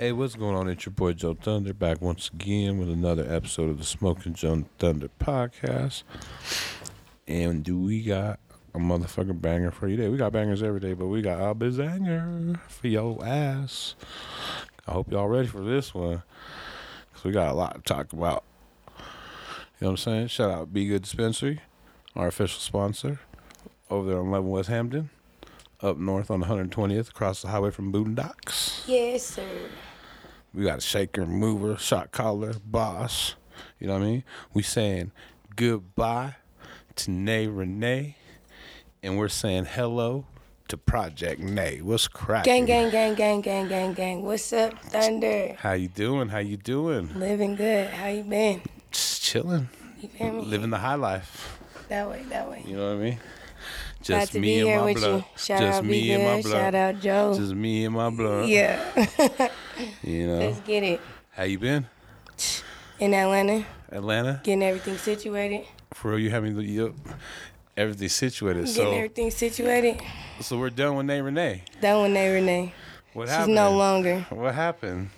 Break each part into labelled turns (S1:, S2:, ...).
S1: Hey, what's going on? It's your boy Joe Thunder back once again with another episode of the Smoking Joe Thunder podcast. And do we got a motherfucking banger for you today? We got bangers every day, but we got a banger for your ass. I hope y'all ready for this one. Cause we got a lot to talk about. You know what I'm saying? Shout out Be Good Dispensary, our official sponsor, over there on 11 West Hampden, up north on 120th, across the highway from Boondocks.
S2: Yes, sir.
S1: We got a shaker, mover, shot caller, boss. You know what I mean? We saying goodbye to Nay Renee, and we're saying hello to Project Nay. What's cracking?
S2: Gang, gang, gang, gang, gang, gang, gang. What's up, Thunder?
S1: How you doing? How you doing?
S2: Living good. How you been?
S1: Just chilling,
S2: You feel me?
S1: living the high life.
S2: That way, that way.
S1: You know what I mean? Just me and my
S2: with
S1: blood. Just me and my blood.
S2: Shout out, Joe.
S1: Just me and my blood.
S2: yeah.
S1: You know.
S2: Let's get it.
S1: How you been?
S2: In Atlanta,
S1: Atlanta?
S2: getting everything situated.
S1: For real, you having the you, everything situated.
S2: Getting
S1: So
S2: everything situated.
S1: so we're done with Nay Renee.
S2: That one, they Renee.
S1: What happened?
S2: She's
S1: happened?
S2: no longer.
S1: What happened?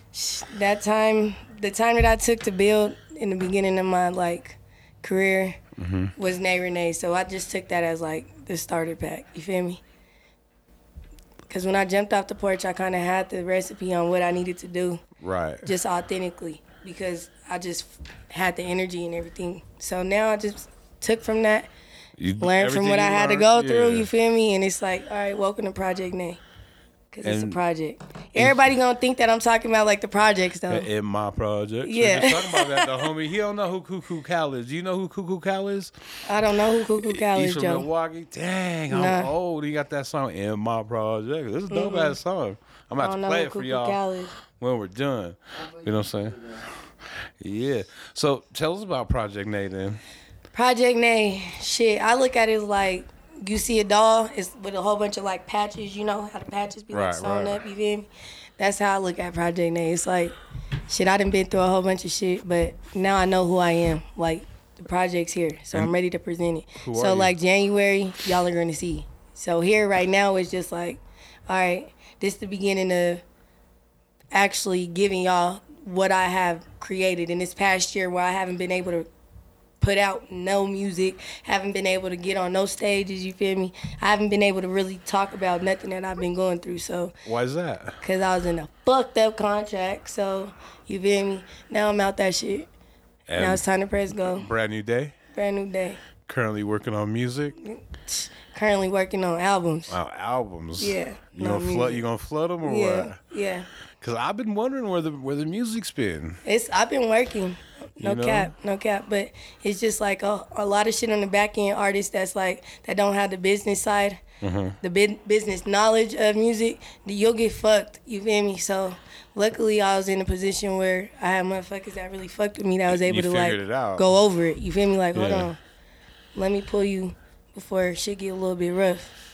S2: That time, the time that I took to build in the beginning of my like career
S1: Mm-hmm.
S2: was Nay Renee. So I just took that as like the starter pack. You feel me? Because when I jumped off the porch, I kind of had the recipe on what I needed to do,
S1: Right.
S2: just authentically, because I just had the energy and everything. So now I just took from that,
S1: You,
S2: learned from what I
S1: you
S2: had to go through.
S1: Yeah.
S2: You feel me? And it's like, all right, welcome to Project Nay. Cause it's a project. Everybody gonna think that I'm talking about like the projects though.
S1: In my project. So
S2: Yeah.
S1: just talking about that, the homie. He don't know who Coo Coo Cal is. Do you know who Coo Coo Cal is?
S2: I don't know who Coo Coo
S1: Cal
S2: is.
S1: He's from
S2: Joe.
S1: Milwaukee. Dang, I'm
S2: Nah.
S1: old. He got that song in my project. This is a dope ass song. I'm about to play
S2: who
S1: it for
S2: Cuckoo
S1: y'all
S2: Cal is.
S1: when we're done. You know what I'm saying? Yeah. So tell us about Project Nathan.
S2: Project Nay, shit. I look at it like you see a doll, it's with a whole bunch of like patches. You know how the patches be like
S1: Right,
S2: sewn
S1: right.
S2: up. You feel me? That's how I look at Project Nay. It's like, shit. I done been through a whole bunch of shit, but now I know who I am. Like the project's here, so I'm ready to present it. So like January, y'all are gonna see. So here right now it's just like, all right, this the beginning of actually giving y'all what I have created in this past year where I haven't been able to put out no music, haven't been able to get on no stages, you feel me? I haven't been able to really talk about nothing that I've been going through. So,
S1: Why is that?
S2: cause I was in a fucked up contract. So, you feel me? Now I'm out that shit.
S1: And
S2: now it's time to press go.
S1: brand new day.
S2: Brand new day.
S1: Currently working on music.
S2: Currently working on albums.
S1: Wow, albums.
S2: Yeah,
S1: You
S2: no
S1: gonna flood? You gonna flood them or
S2: Yeah,
S1: what?
S2: yeah.
S1: Cause I've been wondering where the where the music's been.
S2: It's I've been working. No
S1: You know?
S2: cap, no cap. But it's just like a, a lot of shit on the back end artists that's like that don't have the business side,
S1: Mm-hmm.
S2: the bu- business knowledge of music. You'll get fucked. You feel me? So luckily I was in a position where I had motherfuckers that really fucked with me that was
S1: You
S2: able to like go over it. You feel me? Like hold on, let me pull you before shit get a little bit rough.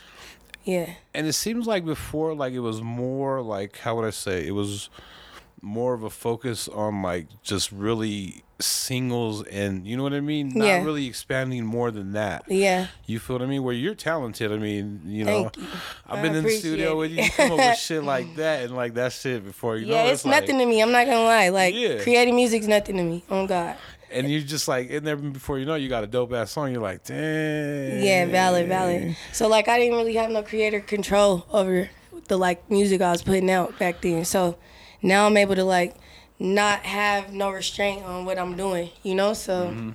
S2: Yeah.
S1: And it seems like before, like it was more like how would I say? It was more of a focus on like just really singles and you know what I mean. Not
S2: Yeah.
S1: really expanding more than that.
S2: Yeah.
S1: You feel what I mean? Where you're talented. I mean, you know,
S2: you.
S1: I've been in the studio
S2: it.
S1: with you. You come up with shit like that and like that shit before you
S2: Yeah,
S1: know.
S2: it's,
S1: like-
S2: nothing to me. I'm not gonna lie. Like
S1: Yeah.
S2: creating music's nothing to me. Oh God.
S1: And you're just like in there before you know, it, you got a dope ass song. You're like, dang.
S2: Yeah, valid, valid. So like I didn't really have no creator control over the like music I was putting out back then. So now I'm able to like not have no restraint on what I'm doing, you know? So
S1: Mm-hmm.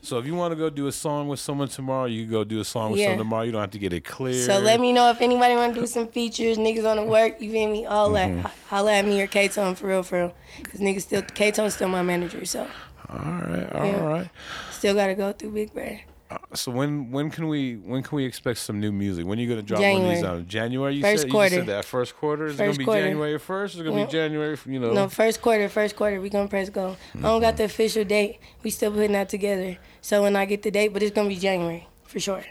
S1: So if you want to go do a song with someone tomorrow, you can go do a song with
S2: Yeah.
S1: someone tomorrow. You don't have to get it clear.
S2: so let me know if anybody want to do some features, niggas on the work, you feel me? All
S1: Mm-hmm.
S2: that. Holla at me or K-Tone for real, for real. Cause niggas still, K-Tone's still my manager, so
S1: All right, all right.
S2: Yeah. still gotta go through Big Brand.
S1: Uh, so when when can we when can we expect some new music? When are you gonna drop one of these
S2: January.
S1: out? January. You
S2: First
S1: said,
S2: quarter.
S1: just said that first quarter. Is it gonna be
S2: quarter.
S1: January first? Is it gonna
S2: Yeah.
S1: be January? You know.
S2: No, first quarter, first quarter, we gonna press go. I don't got mm-hmm. the official date. We still putting that together. So when I get the date, but it's gonna be January for sure.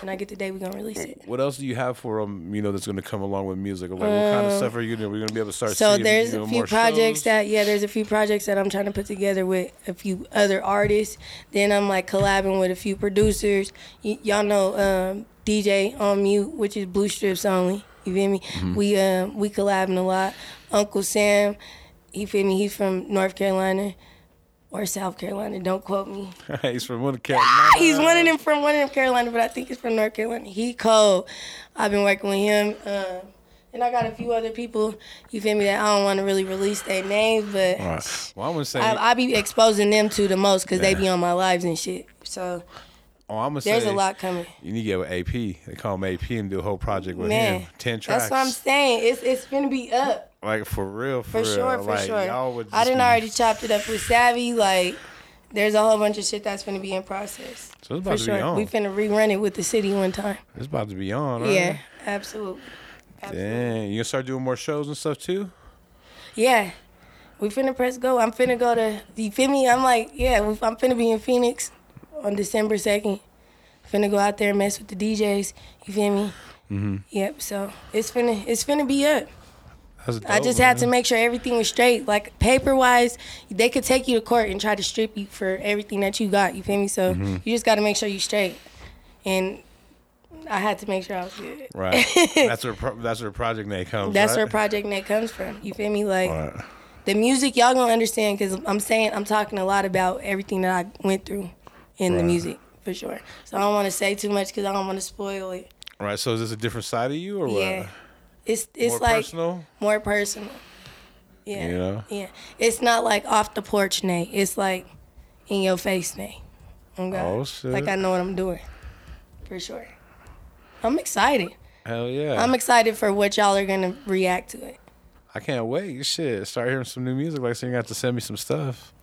S2: When I get the date, we're gonna release it.
S1: What else do you have for them? You know, that's gonna come along with music. Like, what kind of stuff are you gonna? We're gonna be able to start.
S2: Uh, So
S1: seeing,
S2: there's
S1: you know,
S2: a few projects
S1: shows?
S2: that yeah, there's a few projects that I'm trying to put together with a few other artists. Then I'm like collabing with a few producers. Y- y'all know um, DJ on mute, which is Blue Strips only. You feel me?
S1: Mm-hmm.
S2: We um we collabing a lot. Uncle Sam, he feel me. He's from North Carolina or South Carolina. Don't quote me.
S1: he's from one of Carolina.
S2: He's one of them from one of them Carolina, but I think he's from North Carolina. He cold. I've been working with him. Uh, and I got a few other people, you feel me, that I don't want to really release their names, but
S1: Right. Well, I'm gonna say.
S2: I, I be exposing them to the most because they be on my lives and shit. So
S1: oh, I'm gonna
S2: there's
S1: say.
S2: a lot coming.
S1: You need to get with AP. They call him AP and do a whole project with
S2: Man,
S1: him. Ten tracks.
S2: that's what I'm saying. It's it's gonna be up
S1: Like for real, for,
S2: for
S1: real.
S2: sure, for
S1: like,
S2: sure.
S1: Y'all would
S2: I didn't
S1: be-
S2: already chopped it up with Savvy. Like there's a whole bunch of shit that's gonna be in process.
S1: So it's about
S2: For
S1: to be
S2: sure,
S1: on.
S2: we finna rerun it with the city one time.
S1: It's about to be on. Right?
S2: Yeah, absolutely. absolutely.
S1: Dang, you gonna start doing more shows and stuff too?
S2: Yeah. We finna press go. I'm finna go to, you feel me? I'm like, yeah, I'm finna be in Phoenix on December 2nd. Finna go out there and mess with the DJs. You feel me? Mm-hmm. Yep. So it's finna, it's finna be up.
S1: That's
S2: I
S1: dope,
S2: just had to make sure everything was straight. Like paper wise, they could take you to court and try to strip you for everything that you got. You feel me? So
S1: Mm-hmm.
S2: you just got to make sure you straight. And I had to make sure I was good.
S1: Right. that's where pro- that's where Project Nate comes. From.
S2: That's
S1: right?
S2: where Project Net comes from. You feel me? Like
S1: Right.
S2: the music y'all gonna understand because i'm saying i'm talking a lot about everything that i went through in the music for sure so i don't want to say too much because i don't want to spoil it
S1: Right. So is this a different side of you or what?
S2: yeah it's it's
S1: More
S2: like
S1: personal.
S2: more personal yeah
S1: You know?
S2: yeah it's not like off the porch nay it's like in your face nay okay?
S1: Oh, shit.
S2: like i know what i'm doing for sure i'm excited
S1: Hell yeah.
S2: i'm excited for what y'all are gonna react to it
S1: I can't wait. Shit. Start hearing some new music. Like, so you got to send me some stuff.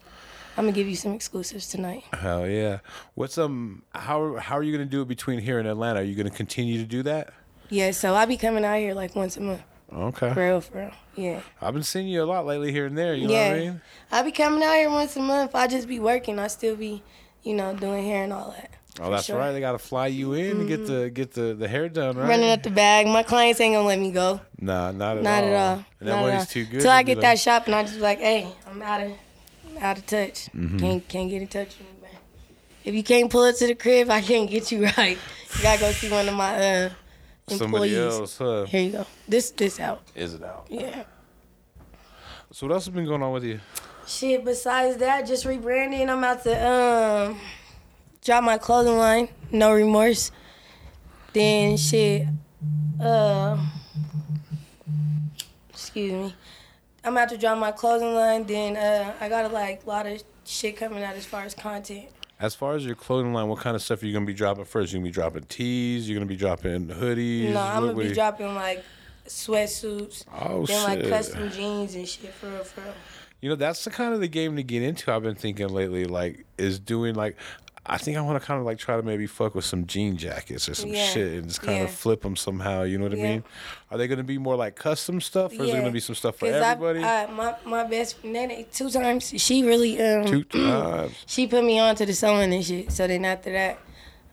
S2: I'm gonna give you some exclusives tonight
S1: Hell yeah. What's um? How how are you gonna do it between here and Atlanta? Are you gonna continue to do that?
S2: yeah so i be coming out here like once a month
S1: Okay.
S2: For real, for real. Yeah.
S1: I've been seeing you a lot lately here and there. You know
S2: yeah.
S1: what I mean?
S2: I be coming out here once a month. I just be working. I still be, you know, doing hair and all that.
S1: Oh, that's
S2: sure. Mm-hmm.
S1: right. They gotta fly you in to get the get the the hair done, right?
S2: Running up the bag. My clients ain't gonna let me go.
S1: Nah, not at
S2: Not
S1: all.
S2: Not at all.
S1: And that money's too good.
S2: Till I get that shop and I just be like, hey, I'm out of out of touch.
S1: Mm-hmm.
S2: Can't can't get in touch with me, man. If you can't pull it to the crib, I can't get you right. You gotta go see one of my uh
S1: Somebody
S2: employees.
S1: else, huh?
S2: Here you go. This this out.
S1: Is it out?
S2: Yeah.
S1: So what else has been going on with you?
S2: Shit, besides that, just rebranding. I'm about to um drop my clothing line, no remorse. Then shit, uh excuse me. I'm about to drop my clothing line, then uh I got a like lot of shit coming out as far as content.
S1: As far as your clothing line, what kind of stuff are you gonna be dropping first? You gonna be dropping tees? You're gonna be dropping hoodies?
S2: No, I'm gonna be
S1: you-
S2: dropping like sweatsuits,
S1: Oh
S2: then like custom jeans and shit for real, for real.
S1: You know, that's the kind of the game to get into. I've been thinking lately, like, is doing like. I think I want to kind of like try to maybe fuck with some jean jackets or some
S2: Yeah,
S1: shit and just kind of flip them somehow. You know what I mean? Are they going to be more like custom stuff, or is it going to be some stuff for
S2: 'Cause I-
S1: everybody?
S2: I, my my best friend, Nene, two times, she really um
S1: Two times.
S2: she put me on to the sewing and shit. So then after that,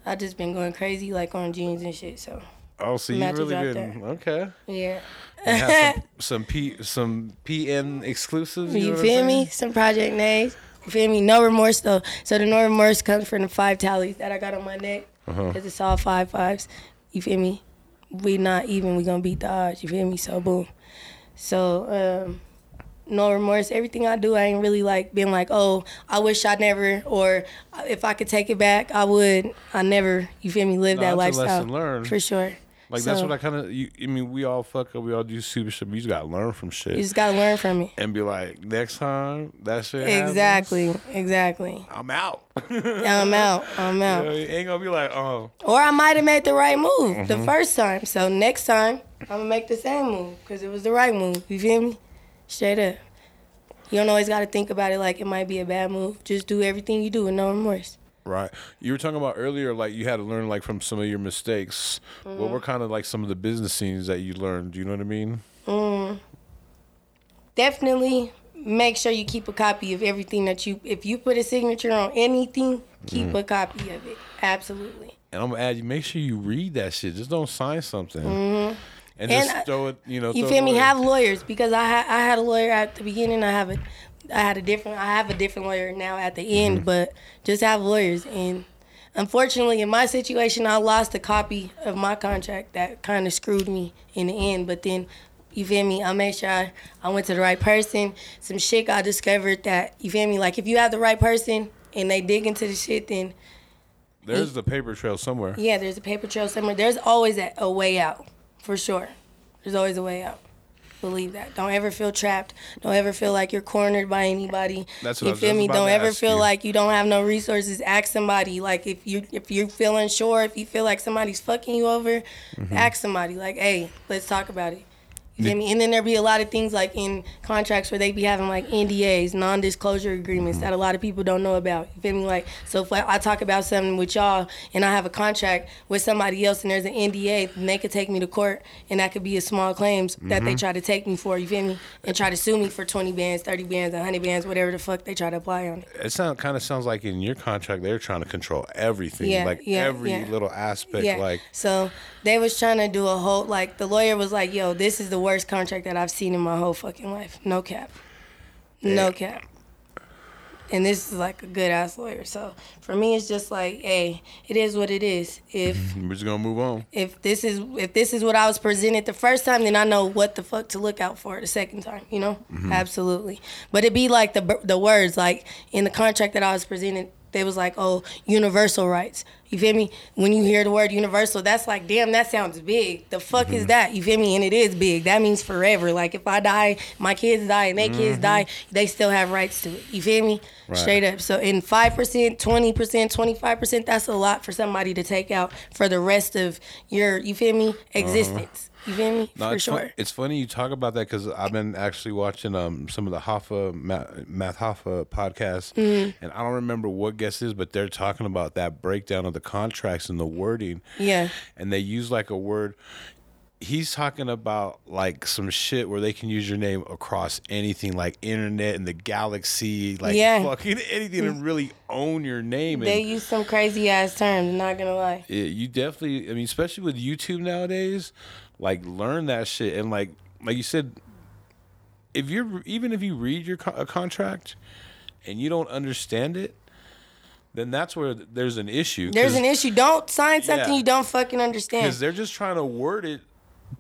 S2: I just been going crazy like on jeans and shit. So
S1: Oh, so
S2: I'm
S1: you really been okay?
S2: yeah,
S1: some some P some PN exclusives. You,
S2: you
S1: know
S2: feel me? Some project names. You feel me? No remorse though. So the no remorse comes from the five tallies that I got on my neck.
S1: Uh-huh.
S2: Cause it's all five fives. You feel me? We not even. We gonna beat the odds. You feel me? So boom. So um, no remorse. Everything I do, I ain't really like being like, oh, I wish I never, or if I could take it back, I would. I never. You feel me? Live
S1: No,
S2: that lifestyle
S1: lesson learned.
S2: for sure.
S1: Like that's what I kind of. I mean, we all fuck up. We all do stupid shit. But you just gotta learn from shit
S2: You just gotta learn from it.
S1: and be like, next time that shit happens,
S2: Exactly. Exactly.
S1: I'm out.
S2: I'm out. I'm
S1: You
S2: out.
S1: know, ain't gonna be like, oh,
S2: Or I might have made the right move
S1: Mm-hmm.
S2: the first time. So next time, I'm gonna make the same move because it was the right move. You feel me? Straight up. You don't always gotta think about it like it might be a bad move. Just do everything you do with no remorse.
S1: Right. You were talking about earlier, like you had to learn like from some of your mistakes. What
S2: Mm-hmm.
S1: were kind of like some of the business scenes that you learned? Do you know what I mean?
S2: Definitely make sure you keep a copy of everything that you. If you put a signature on anything, keep
S1: Mm-hmm.
S2: a copy of it. Absolutely.
S1: And I'm gonna add you. Make sure you read that shit. Just don't sign something. And,
S2: And
S1: just
S2: I-
S1: throw it. You know.
S2: You feel me? Have lawyers because I had I had a lawyer at the beginning. I have a I had a different I have a different lawyer now at the end,
S1: Mm-hmm.
S2: but just have lawyers. And unfortunately, in my situation, I lost a copy of my contract that kind of screwed me in the end. But then You feel me? I made sure I, I went to the right person. Some shit got discovered that you feel me. Like if you have the right person and they dig into the shit, then
S1: There's the paper trail somewhere.
S2: yeah, there's a paper trail somewhere. There's always a, a way out, for sure. There's always a way out. Believe that. Don't ever feel trapped. Don't ever feel like you're cornered by anybody.
S1: That's what
S2: you
S1: I
S2: feel me. Don't ever feel
S1: you.
S2: like you don't have no resources. Ask somebody. Like if you if you're feeling sure, if you feel like somebody's fucking you over,
S1: Mm-hmm.
S2: ask somebody. Like, hey, let's talk about it. You feel me? And then there be a lot of things like in contracts where they be having like NDAs, non-disclosure agreements
S1: Mm-hmm.
S2: that a lot of people don't know about. You feel me? Like, so if I I talk about something with y'all and I have a contract with somebody else and there's an NDA, then they could take me to court and that could be a small claims that
S1: Mm-hmm.
S2: they try to take me for. You feel me? And try to sue me for 20 bands, 30 bands, 100 bands, whatever the fuck they try to apply on it.
S1: It sound kind of sounds like in your contract they're trying to control everything,
S2: Yeah,
S1: like
S2: yeah,
S1: every
S2: yeah.
S1: little aspect.
S2: Yeah.
S1: Like
S2: so they was trying to do a whole like the lawyer was like, "Yo, this is the worst contract that I've seen in my whole fucking life. No cap, no cap." And this is like a good ass lawyer. So for me, it's just like, hey, it is what it is. If
S1: we're just gonna move on.
S2: if this is if this is what I was presented the first time, then I know what the fuck to look out for the second time. You know, mm-hmm. absolutely. But it be like the the words like in the contract that I was presented. They was like, oh, universal rights. You feel me? When you hear the word universal, that's like, damn, that sounds big. The fuck is mhm. that? You feel me? And it is big. That means forever. Like if I die, my kids die, and their kids mhm. die, they still have rights to it. You feel me?
S1: Right.
S2: Straight up. So in five percent, twenty percent, twenty five percent, that's a lot for somebody to take out for the rest of your, you feel me, uh-huh. existence. You feel me?
S1: No,
S2: for
S1: it's, fun-
S2: sure.
S1: it's funny you talk about that because I've been actually watching um some of the Hoffa Math, Math Hoffa podcasts,
S2: Mm-hmm.
S1: and I don't remember what guest is, but they're talking about that breakdown of the contracts and the wording,
S2: Yeah.
S1: and they use like a word. He's talking about like some shit where they can use your name across anything, like internet and the galaxy, like
S2: Yeah.
S1: fucking anything, and really own your name.
S2: They
S1: and
S2: use some crazy ass terms. Not gonna lie.
S1: it, you definitely i mean especially with youtube nowadays like learn that shit and like like you said if you're even if you read your co- a contract and you don't understand it then that's where there's an issue
S2: There's an issue. Don't sign something
S1: Yeah.
S2: you don't fucking understand.
S1: because they're just trying to word it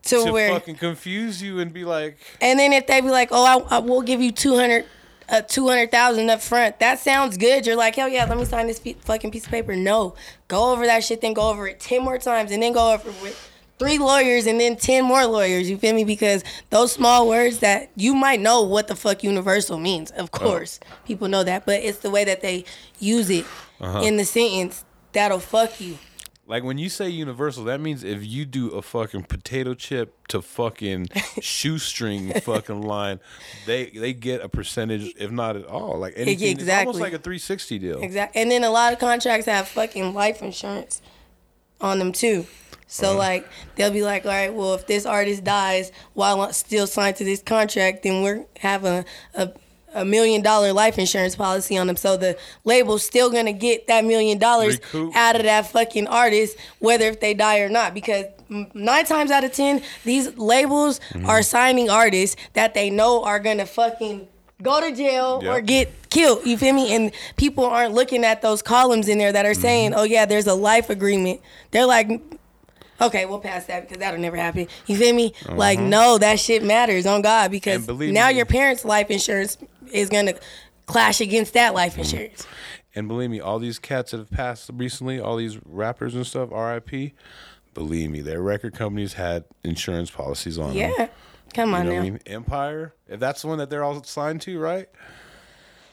S2: To,
S1: to
S2: where,
S1: fucking confuse you and be like
S2: and then if they be like, oh, I, I will give you 200, uh, 200,000 up front. That sounds good. You're like, hell yeah, let me sign this pe- fucking piece of paper. No, go over that shit, then go over it 10 more times, and then go over it with three lawyers and then 10 more lawyers. You feel me? Because those small words that you might know what the fuck universal means, of oh. course. People know that, but it's the way that they use it uh-huh. in the sentence that'll fuck you.
S1: like when you say universal that means if you do a fucking potato chip to fucking shoestring fucking line they they get a percentage if not at all like anything it's almost like a 360 deal
S2: Exactly. And then a lot of contracts have fucking life insurance on them too. So like they'll be like, all right, well if this artist dies while I'm still signed to this contract, then we're have a, a a million dollar life insurance policy on them. So the label's still gonna get that million dollars
S1: Recoup.
S2: out of that fucking artist, whether if they die or not. Because nine times out of ten, these labels
S1: Mm-hmm.
S2: are signing artists that they know are gonna fucking go to jail or get killed. You feel me? And people aren't looking at those columns in there that are
S1: Mm-hmm.
S2: saying, "Oh yeah, there's a life agreement." They're like, "Okay, we'll pass that because that'll never happen." You feel me? Like, no, that shit matters on God because
S1: Uh-huh.
S2: Now
S1: me-
S2: your parents' life insurance is gonna clash against that life insurance.
S1: and believe me all these cats that have passed recently all these rappers and stuff rip believe me their record companies had insurance policies on them
S2: Yeah, come on
S1: you know
S2: now.
S1: I mean? Empire, if that's the one that they're all signed to, right?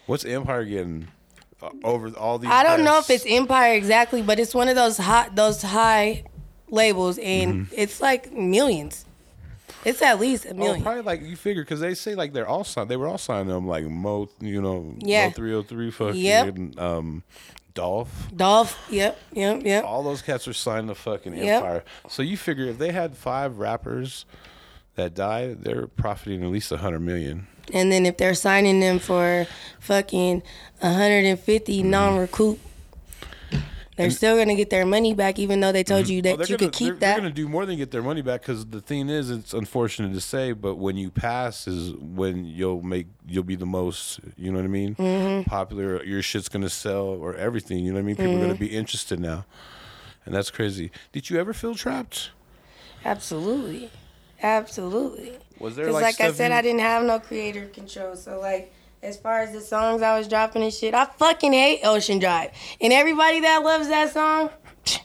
S1: What's Empire getting uh, over all these?
S2: I don't know if it's Empire exactly, but it's one of those hot, those high labels, and
S1: Mm-hmm.
S2: it's like millions. It's at least a
S1: Oh,
S2: million.
S1: probably like you figure because they say like they're all signed. They were all signed them like Mo, you know,
S2: Yeah.
S1: Mo three hundred three, fucking
S2: Yep.
S1: um, Dolph.
S2: Dolph. Yep. Yep. Yep.
S1: All those cats are signed to fucking
S2: Yep.
S1: Empire. So you figure if they had five rappers that died, they're profiting at least a hundred million.
S2: And then if they're signing them for fucking 150
S1: Mm-hmm.
S2: non-recoup, they're still gonna get their money back, even though they told you that
S1: Well,
S2: you
S1: gonna,
S2: could keep
S1: they're,
S2: that.
S1: They're going to do more than get their money back because the thing is, it's unfortunate to say, but when you pass is when you'll make you'll be the most. You know what I mean?
S2: Mm-hmm.
S1: Popular. Your shit's going to sell or everything. You know what I mean? People are
S2: Mm-hmm.
S1: going to be interested now, and that's crazy. Did you ever feel trapped?
S2: Absolutely, Absolutely.
S1: Was there
S2: Because,
S1: like,
S2: like, I said,
S1: you-
S2: I didn't have no creator control. So, like, as far as the songs I was dropping and shit, I fucking hate Ocean Drive. And everybody that loves that song,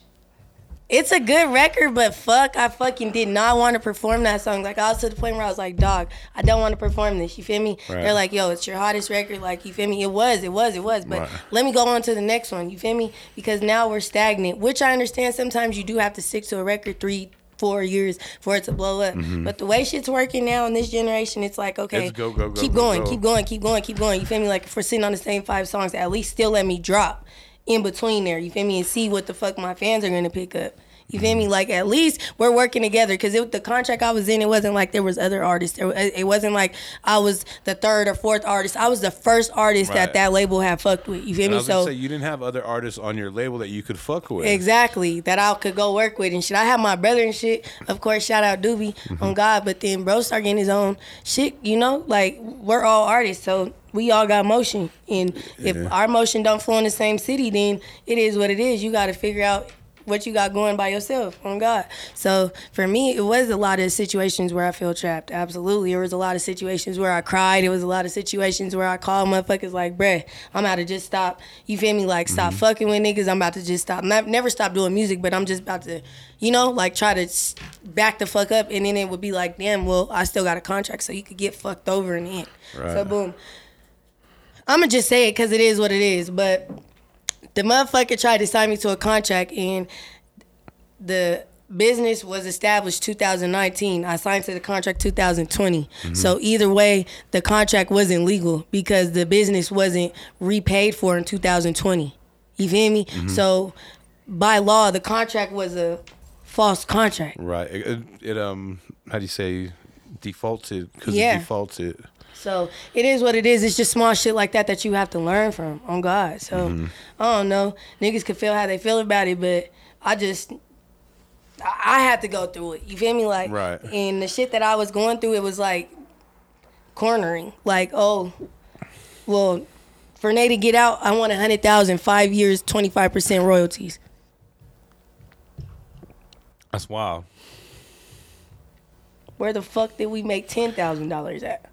S2: it's a good record, but fuck, I fucking did not want to perform that song. Like, I was to the point where I was like, dog, I don't want to perform this. You feel me?
S1: Right.
S2: They're like, yo, it's your hottest record. Like, you feel me? It was, it was, it was. But
S1: Right.
S2: let me go on to the next one. You feel me? Because now we're stagnant, which I understand sometimes you do have to stick to a record three, four years for it to blow up. But the way shit's working now in this generation, it's like, okay,
S1: Mm-hmm. It's go, go, go,
S2: keep
S1: go,
S2: going,
S1: go.
S2: keep going, keep going, keep going. You feel me? Like if we're sitting on the same five songs, at least still let me drop in between there. You feel me? And see what the fuck my fans are gonna pick up. You feel me? Like at least we're working together because the contract I was in, it wasn't like there was other artists. It wasn't like I was the third or fourth artist. I was the first artist
S1: Right.
S2: that that label had fucked with. You feel
S1: And
S2: me? So
S1: say you didn't have other artists on your label that you could fuck with.
S2: Exactly. That I could go work with and shit. I have my brother and shit. Of course, shout out Doobie
S1: Mm-hmm.
S2: on God. But then bro start getting his own shit, you know? Like we're all artists, so we all got motion. And if
S1: Yeah.
S2: our motion don't flow in the same city, then it is what it is. You gotta figure out what you got going by yourself on God. So for me, it was a lot of situations where I feel trapped. Absolutely. There was a lot of situations where I cried. It was a lot of situations where I called motherfuckers like, bruh, I'm about to just stop. You feel me? Like, stop mm-hmm. fucking with niggas. I'm about to just stop. Not, never stop doing music, but I'm just about to, you know, like try to back the fuck up. And then it would be like, damn, well, I still got a contract, so you could get fucked over in the end. So boom. I'm gonna just say it because it is what it is. But the motherfucker tried to sign me to a contract, and the business was established 2019. I signed to the contract 2020. So either way, the contract wasn't legal because the business wasn't repaid for in 2020. You feel me? So by law, the contract was a false contract.
S1: Right. It, it, it, um how do you say defaulted because
S2: Yeah.
S1: it defaulted.
S2: So it is what it is. It's just small shit like that that you have to learn from on God. So mm-hmm. I don't know. Niggas can feel how they feel about it, but I just I I had to go through it. You feel me? Like
S1: Right.
S2: and the shit that I was going through, it was like cornering. Like, oh, well, for Nate to get out, I want a hundred thousand, five years, twenty five percent royalties.
S1: That's wild.
S2: Where the fuck did we make ten thousand dollars at?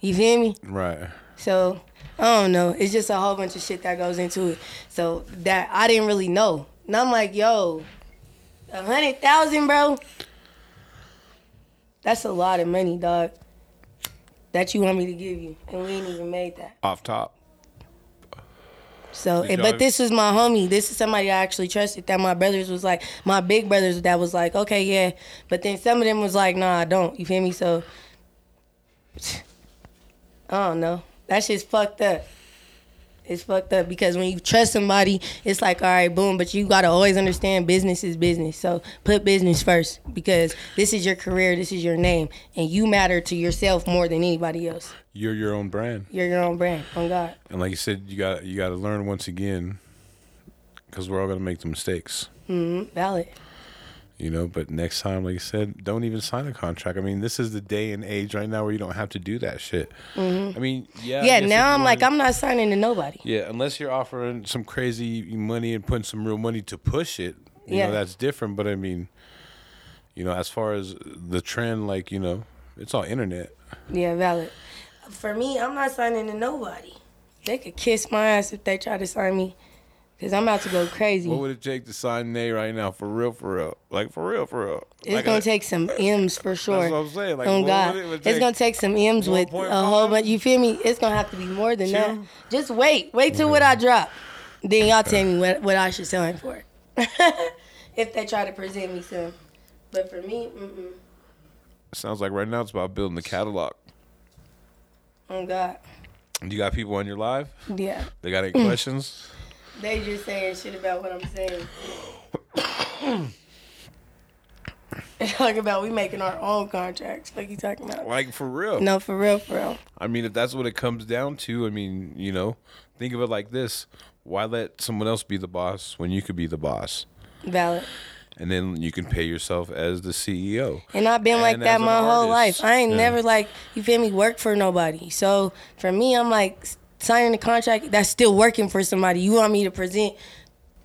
S2: You feel me?
S1: Right.
S2: So I don't know. It's just a whole bunch of shit that goes into it. So that I didn't really know. And I'm like, yo, a hundred thousand, bro. That's a lot of money, dog. That you want me to give you, and we ain't even made that.
S1: Off top.
S2: So,
S1: Did eh,
S2: but this was my homie. This is somebody I actually trusted. That my brothers was like, my big brothers that was like, okay, yeah. But then some of them was like, nah, I don't. You feel me? So, I don't know. That shit's fucked up. It's fucked up because when you trust somebody, it's like, all right, boom. But you gotta always understand business is business. So put business first because this is your career, this is your name, and you matter to yourself more than anybody else.
S1: You're your own brand.
S2: You're your own brand. On God.
S1: And like you said, you got you got to learn once again because we're all gonna make the mistakes.
S2: Mm-hmm. Valid.
S1: You know, but next time, like you said, don't even sign a contract. I mean, this is the day and age right now where you don't have to do that shit. I mean, yeah.
S2: Mm-hmm. Yeah, now I'm like, I'm not signing to nobody.
S1: Yeah, unless you're offering some crazy money and putting some real money to push it, you
S2: Yeah.
S1: know, that's different. But I mean, you know, as far as the trend, like, you know, it's all internet.
S2: Yeah, valid. For me, I'm not signing to nobody. They could kiss my ass if they try to sign me, cause I'm about to go crazy.
S1: What would it take to sign Nay right now? For real, for real. Like, for real, for real.
S2: it's
S1: Like,
S2: gonna
S1: uh,
S2: take some M's for sure.
S1: That's what I'm saying. Like,
S2: oh God,
S1: would it would
S2: it's gonna take some M's with a whole bunch. You feel me? It's gonna have to be more than that. Just wait, wait till what I drop. Then y'all tell me what, what I should sell him for. if they try to present me some, but for me, mm-mm.
S1: Sounds like right now it's about building the catalog.
S2: oh God,
S1: You got people on your live?
S2: yeah.
S1: They got any questions?
S2: They just saying shit about what I'm saying. talking about we making our own contracts. Like you talking about?
S1: Like, for real.
S2: No, for real, for real.
S1: I mean, if that's what it comes down to, I mean, you know, think of it like this: Why let someone else be the boss when you could be the boss,
S2: Valid.
S1: and then you can pay yourself as the CEO?
S2: And I've been like that my whole
S1: artist,
S2: life. I ain't
S1: yeah.
S2: never like you feel me work for nobody. So for me, I'm like signing a contract that's still working for somebody. You want me to present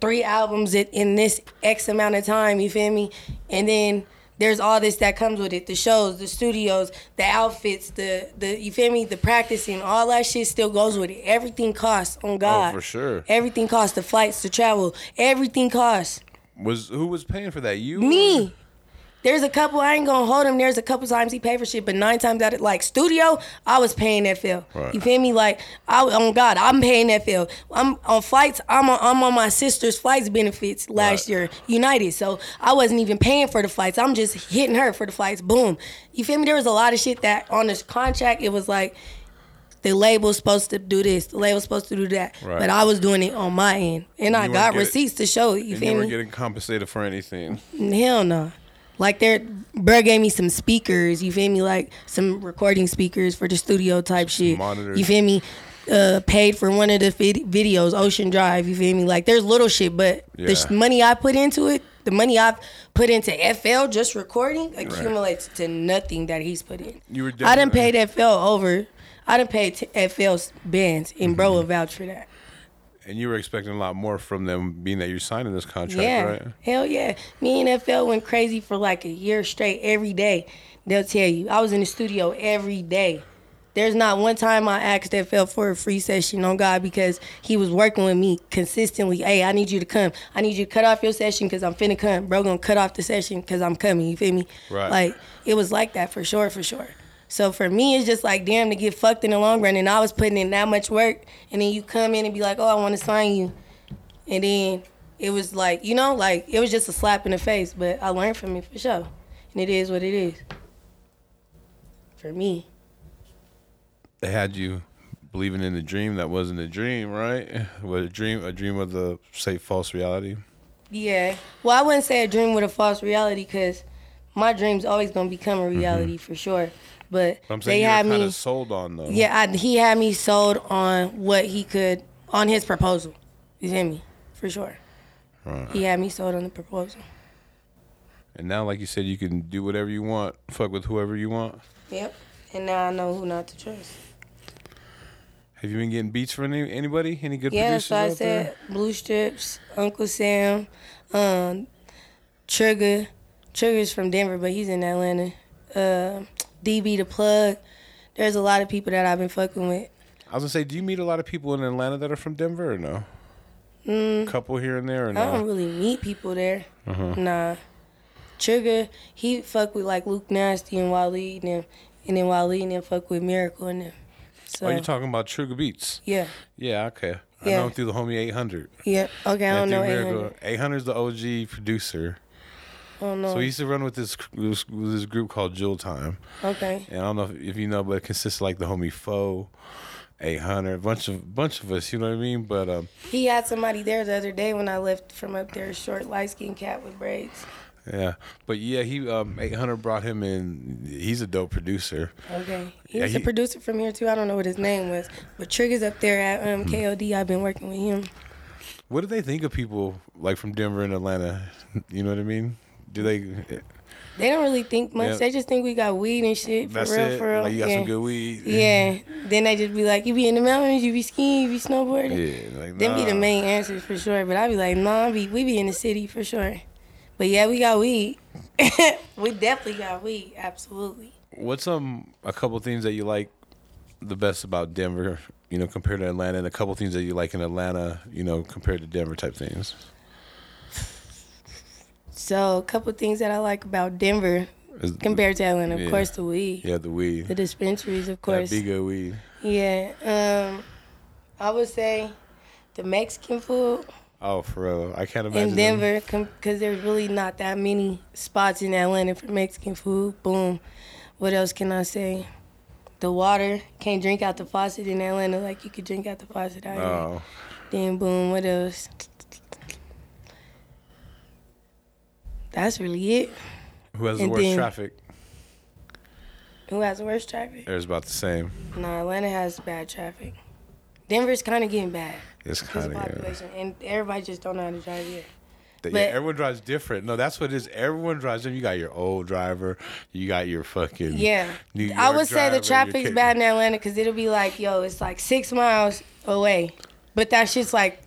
S2: three albums in, this X amount of time? You feel me? And then there's all this that comes with it. The shows, the studios, the outfits, the the you feel me, the practicing, all that shit still goes with it. Everything costs on oh, God.
S1: Oh, for sure.
S2: Everything costs. The flights, the travel, everything costs.
S1: Was who was paying for that? You?
S2: Me. There's a couple I ain't gonna hold him. There's a couple times he paid for shit, but nine times out of like studio, I was paying that feel.
S1: Right.
S2: You feel me? Like I oh on God, I'm paying that feel. I'm on flights. I'm on, I'm on my sister's flights benefits last
S1: Right.
S2: year, United. So I wasn't even paying for the flights. I'm just hitting her for the flights. Boom. You feel me? There was a lot of shit that on this contract it was like. The label's supposed to do this. The label's supposed to do that.
S1: Right.
S2: But I was doing it on my end, and I got receipts to show it. You
S1: And
S2: feel
S1: you
S2: me?
S1: weren't getting compensated for anything.
S2: Hell no. Like there, bro gave me some speakers. You feel me? Like some recording speakers for the studio type shit.
S1: monitors.
S2: You feel me? Uh, paid for one of the vid- videos, Ocean Drive. You feel me? Like there's little shit, but the sh- money I put into it, the money I've put into FL just recording accumulates to nothing that he's put in.
S1: You were
S2: I done
S1: definitely-
S2: paid FL over. I done paid t- FL's bands, and bro
S1: Mm-hmm.
S2: will vouch for that.
S1: And you were expecting a lot more from them, being that you're signing this contract,
S2: Yeah.
S1: right?
S2: Hell yeah. Me and FL went crazy for like a year straight every day. They'll tell you. I was in the studio every day. There's not one time I asked FL for a free session on God because he was working with me consistently. Hey, I need you to come. I need you to cut off your session because I'm finna come. Bro, gonna cut off the session because I'm coming. You feel me?
S1: Right.
S2: Like, it was like that for sure, for sure. So for me, it's just like, damn, to get fucked in the long run. And I was putting in that much work. And then you come in and be like, oh, I want to sign you. And then it was like, you know, like it was just a slap in the face, but I learned from it for sure. And it is what it is. For me.
S1: They had you believing in a dream that wasn't a dream, right? Was a dream a dream of the say false reality?
S2: Yeah. Well, I wouldn't say a dream with a false reality because my dream's always going to become a mm-hmm. reality for sure. But
S1: I'm
S2: they
S1: saying you
S2: had me.
S1: sold on though.
S2: Yeah, I, he had me sold on what he could, on his proposal. You hear me? For sure.
S1: Right.
S2: He had me sold on the proposal.
S1: And now, like you said, you can do whatever you want, fuck with whoever you want.
S2: Yep. And now I know who not to trust.
S1: Have you been getting beats from any, anybody? Any good
S2: Yeah,
S1: producers
S2: so I
S1: out there?
S2: said Blue Strips, Uncle Sam, um, Trigger. Trigger's from Denver, but he's in Atlanta. Uh, DB the Plug. There's a lot of people that I've been fucking with.
S1: I was gonna say, do you meet a lot of people in Atlanta that are from Denver or no?
S2: Mm,
S1: couple here and there or no?
S2: I don't really meet people there.
S1: Uh-huh.
S2: Nah. Trigger, he fuck with like Luke Nasty and Waleed and them. And then Waleed and then fuck with Miracle and them. So,
S1: Are you talking about Trigger Beats?
S2: yeah.
S1: Yeah, okay.
S2: Yeah.
S1: I know him through the homie 800.
S2: Yeah. Okay, I don't know. 800.
S1: 800 is the OG producer.
S2: I don't.
S1: So he used to run with this with this group called Jewel Time,
S2: okay.
S1: and I don't know if, if you know, but it consists of like the homie Foe, 800, a bunch of bunch of us. You know what I mean? But um,
S2: He had somebody there the other day when I left from up there, short, light skinned cat with braids.
S1: yeah, but yeah, he um 800 brought him in. He's a dope producer.
S2: Okay. He
S1: Yeah,
S2: was a
S1: he-
S2: producer from here too. I don't know what his name was. But Trigger's up there at
S1: Hmm.
S2: um, KOD. I've been working with him.
S1: What do they think of people like from Denver and Atlanta? You know what I mean? Do they?
S2: They don't really think much.
S1: Yeah.
S2: They just think we got weed and shit. For
S1: That's
S2: real,
S1: it.
S2: for real.
S1: Like you got
S2: yeah.
S1: some good weed.
S2: Yeah. Then they just be like, you be in the mountains, you be skiing, you be snowboarding.
S1: Yeah. Like
S2: Them be the main answers for sure. But I be like, nah, be, we be in the city for sure. But yeah, we got weed. we definitely got weed. Absolutely.
S1: What's um a couple things that you like the best about Denver? You know, compared to Atlanta, and a couple things that you like in Atlanta. You know, compared to Denver type things.
S2: So a couple things that I like about Denver compared to Atlanta, of
S1: Yeah.
S2: course, the weed.
S1: yeah, the weed.
S2: The dispensaries, of
S1: That
S2: course.
S1: be good weed.
S2: Yeah. Um, I would say the Mexican food
S1: Oh, for real. I can't imagine.
S2: in Denver, because there's really not that many spots in Atlanta for Mexican food. Boom. What else can I say? The water can't drink out the faucet in Atlanta like you could drink out the faucet out here.
S1: Oh,
S2: Then boom. What else? That's really it.
S1: who has the worst
S2: then-
S1: traffic?
S2: Who has the worst traffic?
S1: There's about the same.
S2: No, Atlanta has bad traffic. Denver's kind of getting bad.
S1: It's kind
S2: of
S1: of yeah.
S2: population, and everybody just don't know how to drive yet.
S1: yeah.
S2: but-
S1: Everyone drives different. No, that's what it is. Everyone drives them. You got your old driver. You got your fucking
S2: Yeah, I would say the traffic's bad in Atlanta because it'll be like, yo, it's like six miles away, but that shit's like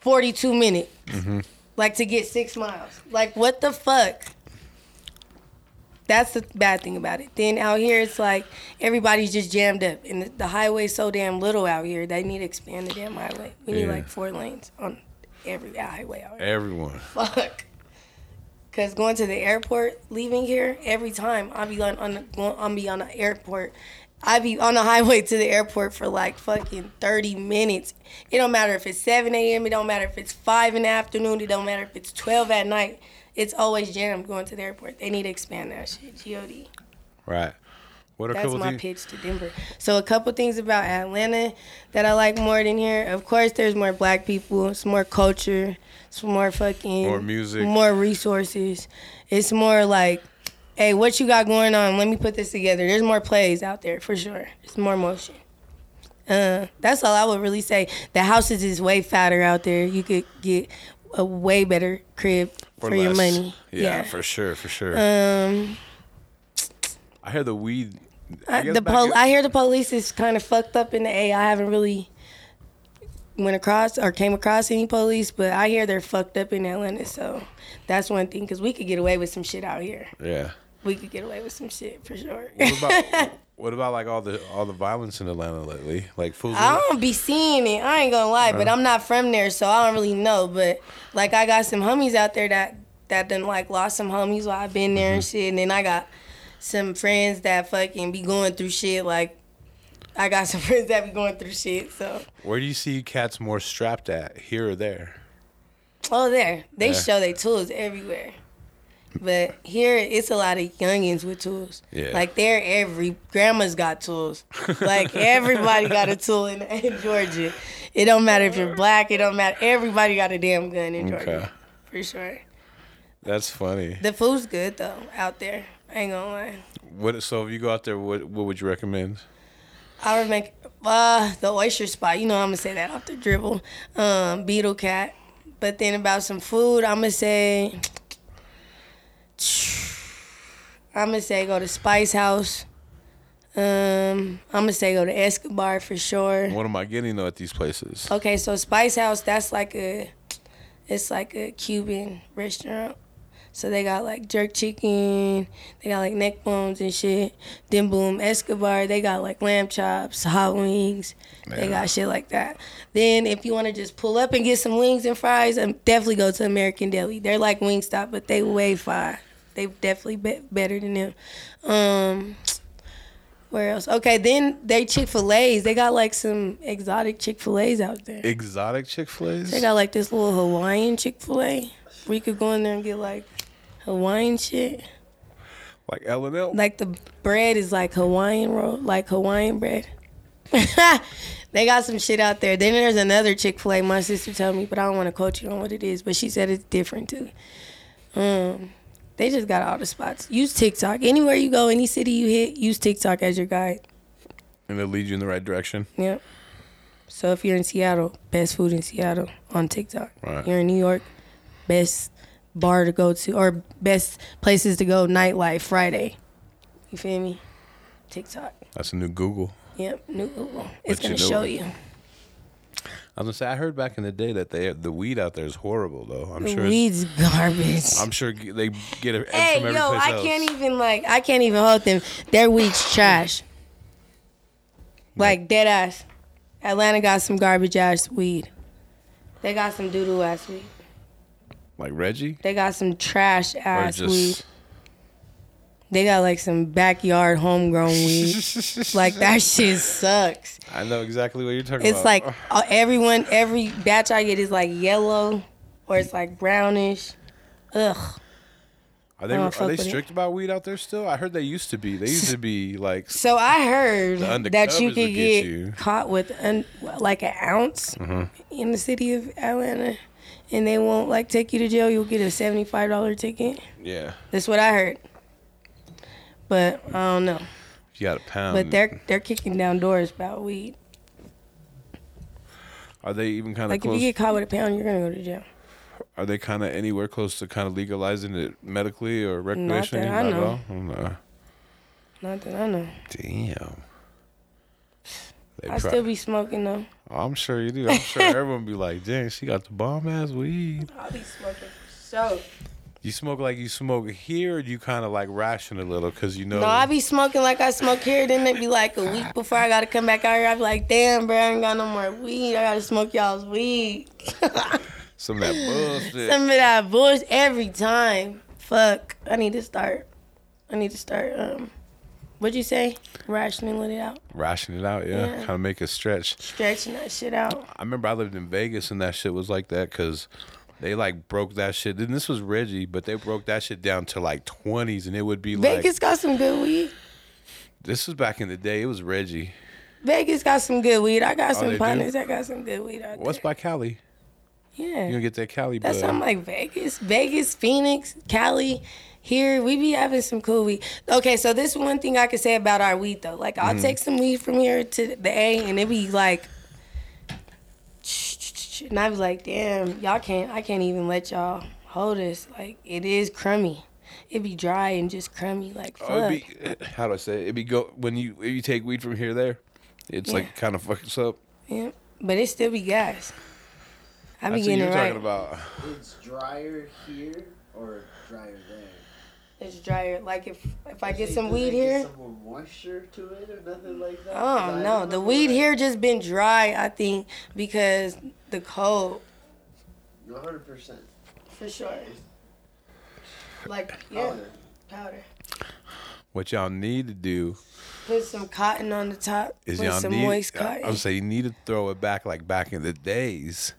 S2: forty-two minutes,
S1: Mm-hmm.
S2: Like to get six miles. Like what the fuck? That's the bad thing about it. Then out here, it's like everybody's just jammed up, and the, the highway's so damn little out here. They need to expand the damn highway. We need
S1: Yeah.
S2: like four lanes on every highway out here.
S1: Everyone.
S2: Fuck. Cause going to the airport, leaving here every time I be on on I'll be on the airport. I be on the highway to the airport for like fucking thirty minutes. It don't matter if it's seven a.m. It don't matter if it's five in the afternoon. It don't matter if it's twelve at night. It's always jammed going to the airport. They need to expand that shit. God.
S1: Right. What
S2: That's my
S1: things?
S2: pitch to Denver. So a couple things about Atlanta that I like more than here. Of course, there's more black people. It's more culture. It's more fucking
S1: More music.
S2: more resources. It's more like, hey, what you got going on? Let me put this together. There's more plays out there for sure. It's more motion. Uh, that's all I would really say. The houses is way fatter out there. You could get a way better crib for, your
S1: less.
S2: money.
S1: Yeah, for sure, for sure.
S2: um.
S1: I hear the weed.
S2: I,
S1: I
S2: the pol- I hear the police is kind of fucked up in the A. I haven't really went across or came across any police, but I hear they're fucked up in Atlanta. So that's one thing because we could get away with some shit out here.
S1: Yeah.
S2: We could get away with some shit for sure.
S1: What about what about like all the all the violence in Atlanta lately? Like fools.
S2: I don't be seeing it. I ain't gonna lie, but uh-huh. I'm not from there, so I don't really know. But like, I got some homies out there that that done like lost some homies while I've been there and mm-hmm. shit, and then I got some friends that fucking be going through shit. Like, I got some friends that be going through shit. So,
S1: Where do you see cats more strapped at? Here or there?
S2: oh, there they
S1: Yeah.
S2: show their tools everywhere. But here, it's a lot of youngins with tools.
S1: Yeah.
S2: Like there, every grandma's got tools. Like everybody got a tool in, in Georgia. It don't matter if you're black. It don't matter. Everybody got a damn gun in Georgia,
S1: Okay.
S2: for sure.
S1: That's funny.
S2: The food's good though out there. I ain't gonna lie.
S1: What? So if you go out there, what what would you recommend?
S2: I would make uh the oyster spot. You know I'm gonna say that off the dribble. Um, Beetle Cat. But then about some food, I'm gonna say. I'm gonna say go to Spice House. Um, I'm gonna say go to Escobar for sure.
S1: What am I getting though at these places?
S2: Okay, so Spice House, that's like a, it's like a Cuban restaurant. So they got like jerk chicken, they got like neck bones and shit. Then boom, Escobar, they got like lamb chops, hot wings. They got shit like that. Then if you want to just pull up and get some wings and fries, um, definitely go to American Deli. They're like Wingstop, but they way fire. They definitely be- better than them. Um, where else? Okay, then they Chick Fil A's. They got like some exotic Chick Fil A's out there.
S1: Exotic Chick Fil A's.
S2: They got like this little Hawaiian Chick Fil A. Where you could go in there and get like Hawaiian shit.
S1: like L and L.
S2: Like the bread is like Hawaiian roll, like Hawaiian bread. they got some shit out there. Then there's another Chick Fil A. My sister told me, but I don't want to quote you on what it is. But she said it's different too. Um, they just got all the spots. Use TikTok anywhere you go, any city you hit. Use TikTok as your guide.
S1: and it leads you in the right direction.
S2: Yep. So if you're in Seattle, best food in Seattle on TikTok.
S1: Right.
S2: You're in New York, best bar to go to or best places to go nightlife Friday. You feel me? TikTok.
S1: That's a new Google.
S2: Yep. New Google. It's gonna
S1: know.
S2: show you.
S1: I was gonna say I heard back in the day that they the weed out there is horrible though. I'm
S2: The
S1: sure. It's,
S2: weed's garbage.
S1: I'm sure they get it
S2: hey, yo, I
S1: else.
S2: can't even like I can't even hold them. Their weed's trash. Like dead ass. Atlanta got some garbage ass weed. They got some doo doo ass weed.
S1: like Reggie
S2: They got some trash ass weed. They got like some backyard homegrown weed. like that shit sucks.
S1: I know exactly what you're talking
S2: It's
S1: about.
S2: It's like uh, everyone, every batch I get is like yellow or it's like brownish. Ugh.
S1: are they are they
S2: with it.
S1: strict about weed out there still? I heard they used to be. They used to be like
S2: So I heard that you could
S1: get
S2: get
S1: you. Mm-hmm.
S2: caught with un, like an ounce in the city of Atlanta, and they won't like take you to jail. You'll get a seventy-five dollar ticket.
S1: yeah.
S2: That's what I heard. But I don't know.
S1: You got a pound.
S2: But they're they're kicking down doors about weed.
S1: are they even kind of
S2: Like if you get caught with a pound, you're gonna go to jail.
S1: are they kind of anywhere close to kind of legalizing it medically or recreationally?
S2: that I know.
S1: all? Oh, no.
S2: Not that I know.
S1: Damn. They
S2: I
S1: pro-
S2: still be smoking though.
S1: I'm sure you do. I'm sure everyone be like, "Dang, she got the bomb ass weed."
S2: I'll be smoking for sure.
S1: You smoke like you smoke here, or you kind of like ration a little because you know?
S2: No, I be smoking like I smoke here. Then it be like a week before I gotta come back out here. I be like, damn, bro, I ain't got no more weed. I gotta smoke y'all's weed.
S1: some of that bullshit.
S2: Some of that bullshit every time. Fuck. I need to start. I need to start. Um, what'd you say? Rationing it out.
S1: Rationing it out, yeah.
S2: Yeah.
S1: Kind of make a stretch.
S2: Stretching that shit out.
S1: I remember I lived in Vegas and that shit was like that because they like broke that shit. And this was Reggie, but they broke that shit down to like 20s and it would be like.
S2: Vegas got some good weed.
S1: This was back in the day. It was Reggie.
S2: Vegas got some good weed. I got
S1: Oh, they
S2: some
S1: do?
S2: partners that got some good weed out
S1: What's
S2: there.
S1: by Cali?
S2: Yeah.
S1: You gonna get that Cali
S2: That's something like Vegas, Vegas, Phoenix, Cali. Here we be having some cool weed. Okay, so this one thing I could say about our weed though. Like
S1: Mm-hmm.
S2: I'll take some weed from here to the A, and it be like, and I was like, damn, y'all can't. I can't even let y'all hold this. Like it is crummy. It be dry and just crummy. Like oh, fuck.
S1: Oh, be, how do I say it? It'd be go when you if you take weed from here there, it's like kind of fucks up.
S2: yeah, but it still be gas. I be
S1: That's what
S2: getting
S1: you're
S2: it right.
S1: talking about.
S3: It's drier here or drier there.
S2: It's drier. Like if if I get
S3: Does
S2: some
S3: does
S2: weed
S3: it
S2: here.
S3: get some more moisture to it or nothing like that.
S2: Oh no, the weed
S3: when
S2: here just been dry. I think because the cold,
S3: 100%
S2: for sure. Like yeah,
S3: powder.
S2: powder.
S1: What y'all need to do
S2: Put some cotton on the top.
S1: is
S2: Put
S1: y'all
S2: some
S1: need.
S2: moist
S1: I-
S2: cotton.
S1: I'm saying you need to throw it back like back in the days,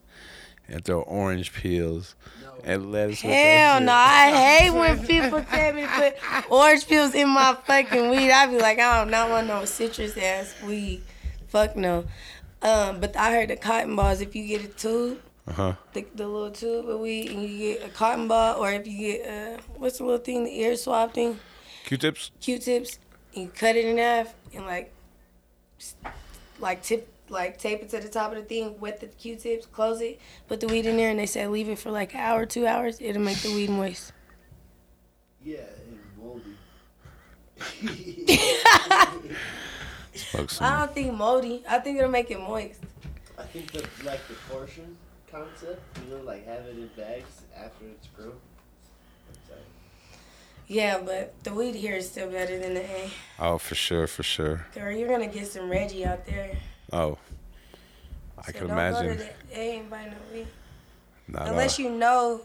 S1: and throw orange peels
S3: No.
S1: and lettuce.
S2: Hell no, I hate when people tell me to put orange peels in my fucking weed. I be like, I do not want no citrus ass weed. Fuck no. Um, but I heard the cotton balls. If you get a tube,
S1: Uh huh.
S2: the, the little tube of weed, and you get a cotton ball, or if you get uh, what's the little thing, the ear swab thing,
S1: Q-tips.
S2: Q-tips, and you cut it in half and like, like tip, like tape it to the top of the thing, wet the Q-tips, close it, put the weed in there, and they say leave it for like an hour, two hours, it'll make the weed moist.
S3: Yeah, and moldy.
S1: Smoke
S2: I don't think moldy. I think it'll make it moist.
S3: I think that like the portion concept, you know, like have it in bags after it's grown.
S2: Yeah, but the weed here is still better than the A.
S1: Oh, for sure, for sure.
S2: Girl, you're gonna get some Reggie out there.
S1: Oh, I
S2: So
S1: can
S2: don't Go to
S1: imagine.
S2: the A and buy no weed.
S1: Not
S2: Unless
S1: all.
S2: you know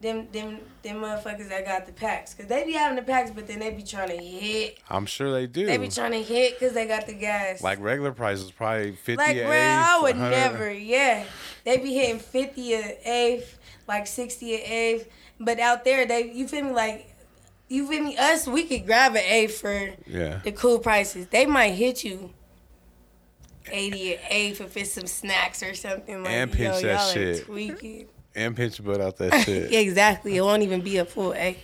S2: them them them motherfuckers that got the packs. Cause they be having the packs, but then they be trying to hit.
S1: I'm sure they do.
S2: They be trying to hit cause they got the gas.
S1: like regular prices, probably fifty.
S2: Like,
S1: a
S2: bro, I would
S1: 100.
S2: never. Yeah, they be hitting fifty a eighth, like sixty a eighth. But out there, they you feel me? Like, you feel me? Us, we could grab an eighth for
S1: Yeah.
S2: the cool prices. They might hit you. 80 a eighth if it's some snacks or something like
S1: And
S2: yo,
S1: that
S2: y'all are
S1: shit.
S2: tweaking.
S1: And pinch butt out that shit.
S2: exactly. It won't even be a full egg.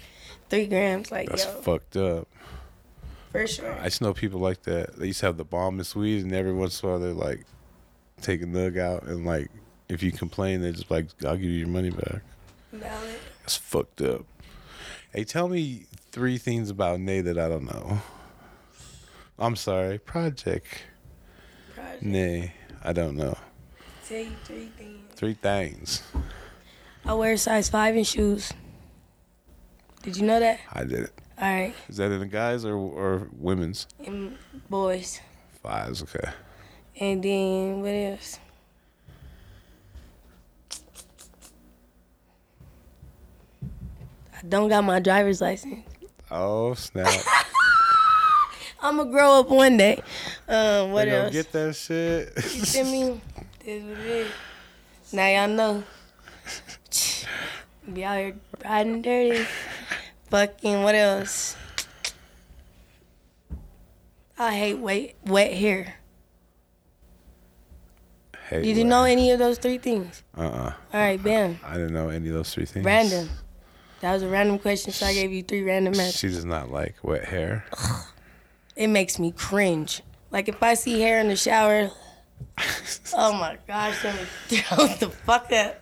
S2: Three grams, like
S1: That's
S2: yo,
S1: fucked up.
S2: for sure.
S1: I just know people like that. They used to have the bombest weed, and every once in a while they like take a nug out, and like if you complain, they just like, "I'll give you your money back."
S2: Valid.
S1: That's fucked up. Hey, tell me three things about Nay that I don't know. I'm sorry, Project
S2: Project.
S1: Nay. I don't know.
S2: Tell you three things.
S1: Three things.
S2: I wear size five in shoes. Did you know that?
S1: I did it.
S2: All right,
S1: Is that in the guys or or women's?
S2: and boys.
S1: Fives. Okay.
S2: And then what else? I don't got my driver's license.
S1: Oh snap!
S2: I'm gonna grow up one day. Um, what else?
S1: get that shit.
S2: You feel me? This what it is. Now y'all know. Be out here riding dirty. Fucking what else? I hate wet wet hair.
S1: Hey,
S2: Did you know any of those three things?
S1: Uh uh
S2: All right, bam.
S1: I didn't know any of those three things.
S2: Random. That was a random question, so I gave you three random answers.
S1: She does not like wet hair.
S2: It makes me cringe. Like if I see hair in the shower, oh my gosh, let me throw the fuck up.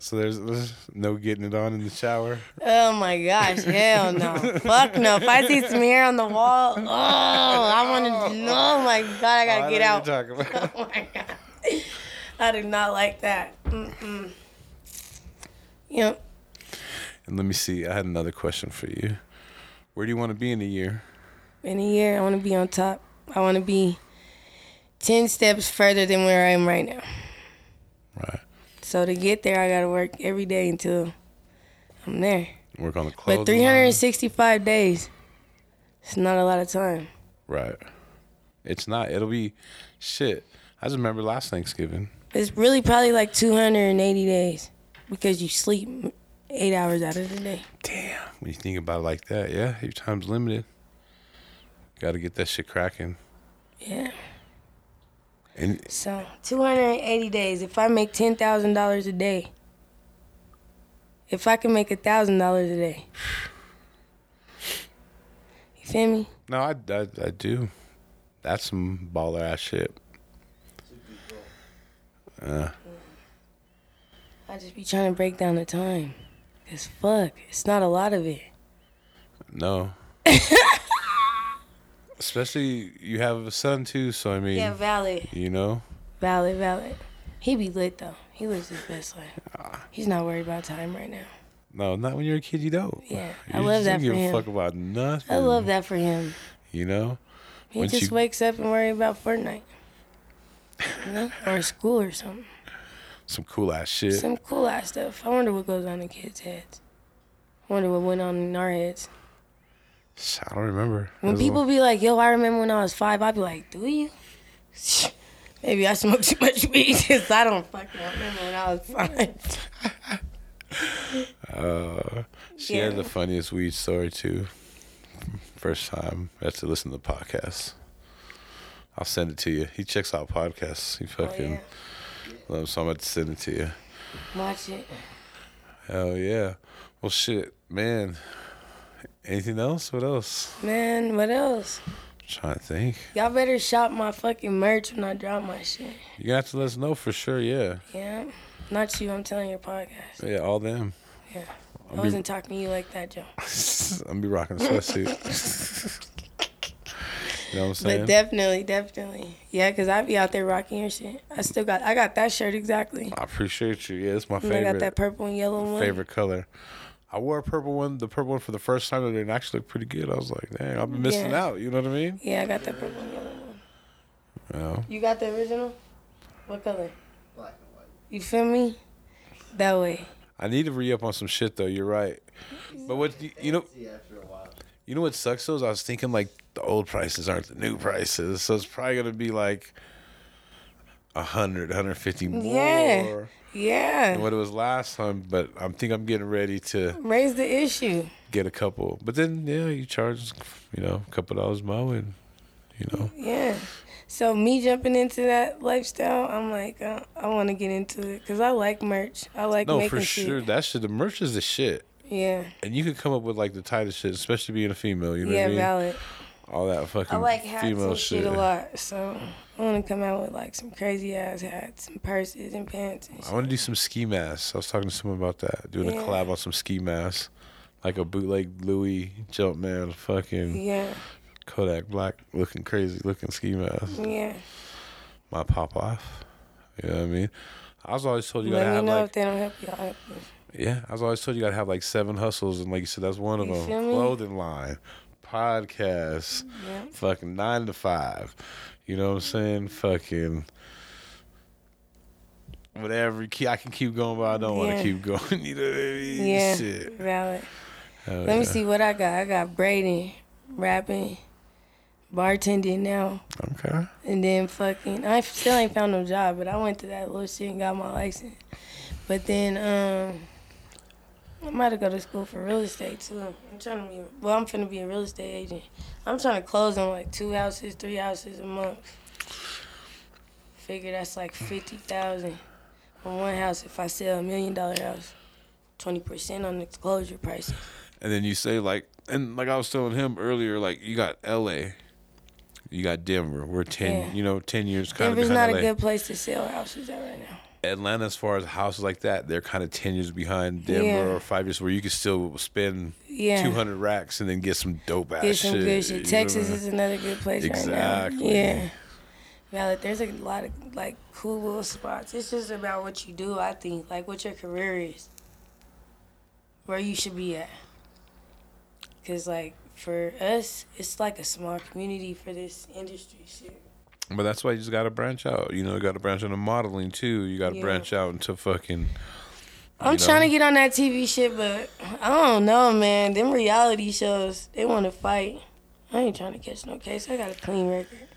S1: So there's, there's no getting it on in the shower.
S2: Oh my gosh, hell no. Fuck no. If I see some hair on the wall, oh, I want to, oh my God, I
S1: Oh,
S2: gotta
S1: I
S2: get out.
S1: what you're talking about.
S2: Oh my God. I do not like that. Mm-mm. Yep.
S1: And let me see. I had another question for you. Where do you want to be in a year?
S2: In a year, I want to be on top. I want to be 10 steps further than where I am right now.
S1: Right.
S2: So to get there, I got to work every day until I'm there.
S1: Work on the clothes.
S2: But 365 days, it's not a lot of time.
S1: Right. It's not. It'll be shit. I just remember last Thanksgiving.
S2: It's really probably like 280 days because you sleep eight hours out of the day.
S1: Damn. When you think about it like that, yeah, your time's limited. Got to get that shit cracking.
S2: Yeah.
S1: And
S2: So 280 days. If I make ten thousand dollars a day, if I can make a thousand dollars a day, you feel me?
S1: no, I, I, I do. That's some baller ass shit.
S3: It's a good goal.
S1: Uh,
S2: I just be trying to break down the time. Cause fuck, it's not a lot of it.
S1: no. Especially you have a son too, so I mean,
S2: Yeah, valid,
S1: you know.
S2: valid, valid. He be lit though. He lives his best life. He's not worried about time right now.
S1: No, not when you're a kid. You don't.
S2: Yeah,
S1: You
S2: I love that
S1: don't give
S2: for
S1: a
S2: him.
S1: fuck about nothing.
S2: I love that for him.
S1: You know.
S2: He
S1: Once
S2: just
S1: you-
S2: wakes up and worry about Fortnite. You know? or school or something.
S1: Some cool ass shit.
S2: Some cool ass stuff. I wonder what goes on in kids' heads. I wonder what went on in our heads.
S1: I don't remember.
S2: When people
S1: all-
S2: be like, yo, I remember when I was five, I'd be like, do you? Maybe I smoked too much weed because I don't fucking remember when I was five.
S1: Uh, she
S2: Yeah.
S1: had the funniest weed story too. First time I had to listen to the podcast. I'll send it to you. He checks out podcasts. He
S2: Oh,
S1: fucking
S2: yeah.
S1: loves, so I'm about to send it to you.
S2: Watch it.
S1: Hell yeah. Well, shit, man. Anything else? What else?
S2: Man, what else?
S1: I'm trying to think.
S2: Y'all better shop my fucking merch when I drop my shit.
S1: You got to let us know for sure. Yeah,
S2: Yeah? Not you, I'm telling your podcast.
S1: yeah, all them.
S2: Yeah. I
S1: be,
S2: wasn't talking to you like that, Joe.
S1: I'm gonna be rocking a sweatsuit. you know what I'm saying?
S2: But definitely, definitely. Yeah, because I be out there rocking your shit. I still got, I got that shirt exactly.
S1: I appreciate you. Yeah, it's my
S2: And I got that purple and yellow one.
S1: favorite color. I wore a purple one, the purple one for the first time and it actually looked pretty good. I was like, dang, I've been missing
S2: Yeah.
S1: out. You know what I mean?
S2: Yeah, I got that purple and yellow one.
S1: Yeah.
S2: You got the original? What color?
S3: Black and white.
S2: You feel me? That way.
S1: I need to re up on some shit though. You're right. But what you, you know,
S3: See after a while.
S1: you know what sucks though? Is I was thinking like the old prices aren't the new prices, so it's probably gonna be like a hundred, hundred fifty more
S2: Yeah.
S1: than
S2: Yeah.
S1: what it was last time. But I'm think I'm getting ready to
S2: Raise the issue.
S1: get a couple. But then yeah, you charge you know a couple dollars more, and you know
S2: Yeah. So me jumping into that lifestyle, I'm like, uh, I want to get into it because I like merch. I like
S1: no
S2: making
S1: for
S2: shit.
S1: sure that shit. The merch is the shit.
S2: Yeah.
S1: And you could come up with like the tightest shit, especially being a female. You know
S2: yeah,
S1: what I mean?
S2: valid.
S1: All that fucking
S2: I like hats
S1: female
S2: and
S1: shit.
S2: shit a lot. So I want to come out with like some crazy ass hats and purses and pants and
S1: I want to do some ski masks. I was talking to someone about that, doing
S2: Yeah.
S1: a collab on some ski masks, like a bootleg Louis Jumpman, fucking
S2: Yeah.
S1: Kodak black, looking crazy, looking ski mask.
S2: Yeah.
S1: My pop off. You know what I mean? I was always told you gotta
S2: Let me
S1: have
S2: know
S1: like
S2: if they don't help you. I'll help you.
S1: yeah. I was always told you gotta have like seven hustles, and like you said, that's one of
S2: You
S1: them.
S2: me?
S1: Clothing line, podcast,
S2: Yeah.
S1: fucking nine to five. You know what I'm saying? Fucking whatever. I can keep going, but I don't want to keep going. You know what I mean?
S2: Yeah.
S1: Shit.
S2: Valid.
S1: Hell
S2: Let me see what I got. I got braiding, rapping, bartending now.
S1: Okay.
S2: And then fucking, I still ain't found no job, but I went to that little shit and got my license. But then, um, I might have go to school for real estate too. I'm trying to be, well, I'm finna be a real estate agent. I'm trying to close on like two houses, three houses a month. Figure that's like 50000 on one house if I sell a million dollar house. 20% on the closure prices.
S1: And then you say like, and like I was telling him earlier, like you got L.A., you got Denver. We're ten,
S2: Yeah.
S1: you know, ten years kind
S2: Denver's
S1: of
S2: not
S1: behind
S2: a good place to sell houses at right now.
S1: Atlanta, as far as houses like that, they're kind of ten years behind Denver
S2: Yeah.
S1: or five years, where you can still spend
S2: Yeah.
S1: two hundred racks and then get some dope ass
S2: Get some
S1: shit.
S2: good shit. Texas is another good place right
S1: Exactly.
S2: now. Yeah. Valid. There's a lot of like cool little spots. It's just about what you do, I think, like what your career is. where you should be at. Cause like for us, it's like a small community for this industry shit.
S1: But that's why you just gotta branch out. You know, you gotta branch into modeling too. You gotta
S2: Yeah.
S1: branch out into fucking.
S2: I'm
S1: know?
S2: trying to get on that TV shit, but I don't know, man. Them reality shows, they want to fight. I ain't trying to catch no case. I got a clean record.